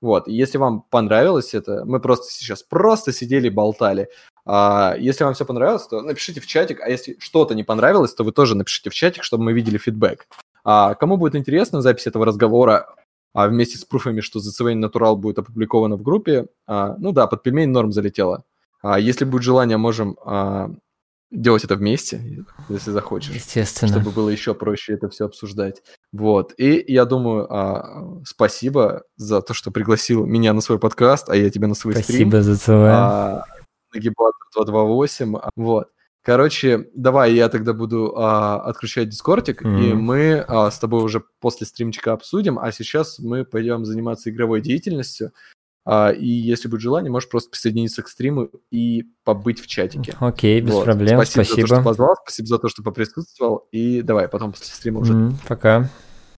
Вот, если вам понравилось это, мы просто сейчас просто сидели, болтали. А, если вам все понравилось, то напишите в чатик, а если что-то не понравилось, то вы тоже напишите в чатик, чтобы мы видели фидбэк. А, кому будет интересна запись этого разговора а, вместе с пруфами, что Seven Natural будет опубликовано в группе, а, ну да, под пельмень норм залетело. А, если будет желание, можем а, делать это вместе, если захочешь. Естественно. Чтобы было еще проще это все обсуждать. Вот. И я думаю, а, спасибо за то, что пригласил меня на свой подкаст, а я тебя на свой спасибо стрим. Спасибо за. А, Нагибатор 228. Вот. Короче, давай я тогда буду а, отключать дискортик, mm-hmm. и мы а, с тобой уже после стримчика обсудим, а сейчас мы пойдем заниматься игровой деятельностью. А, и если будет желание, можешь просто присоединиться к стриму и побыть в чатике. Окей, без вот. проблем. Спасибо, спасибо за то, что позвал, спасибо за то, что поприсутствовал. И давай, потом после стрима уже. Mm, пока.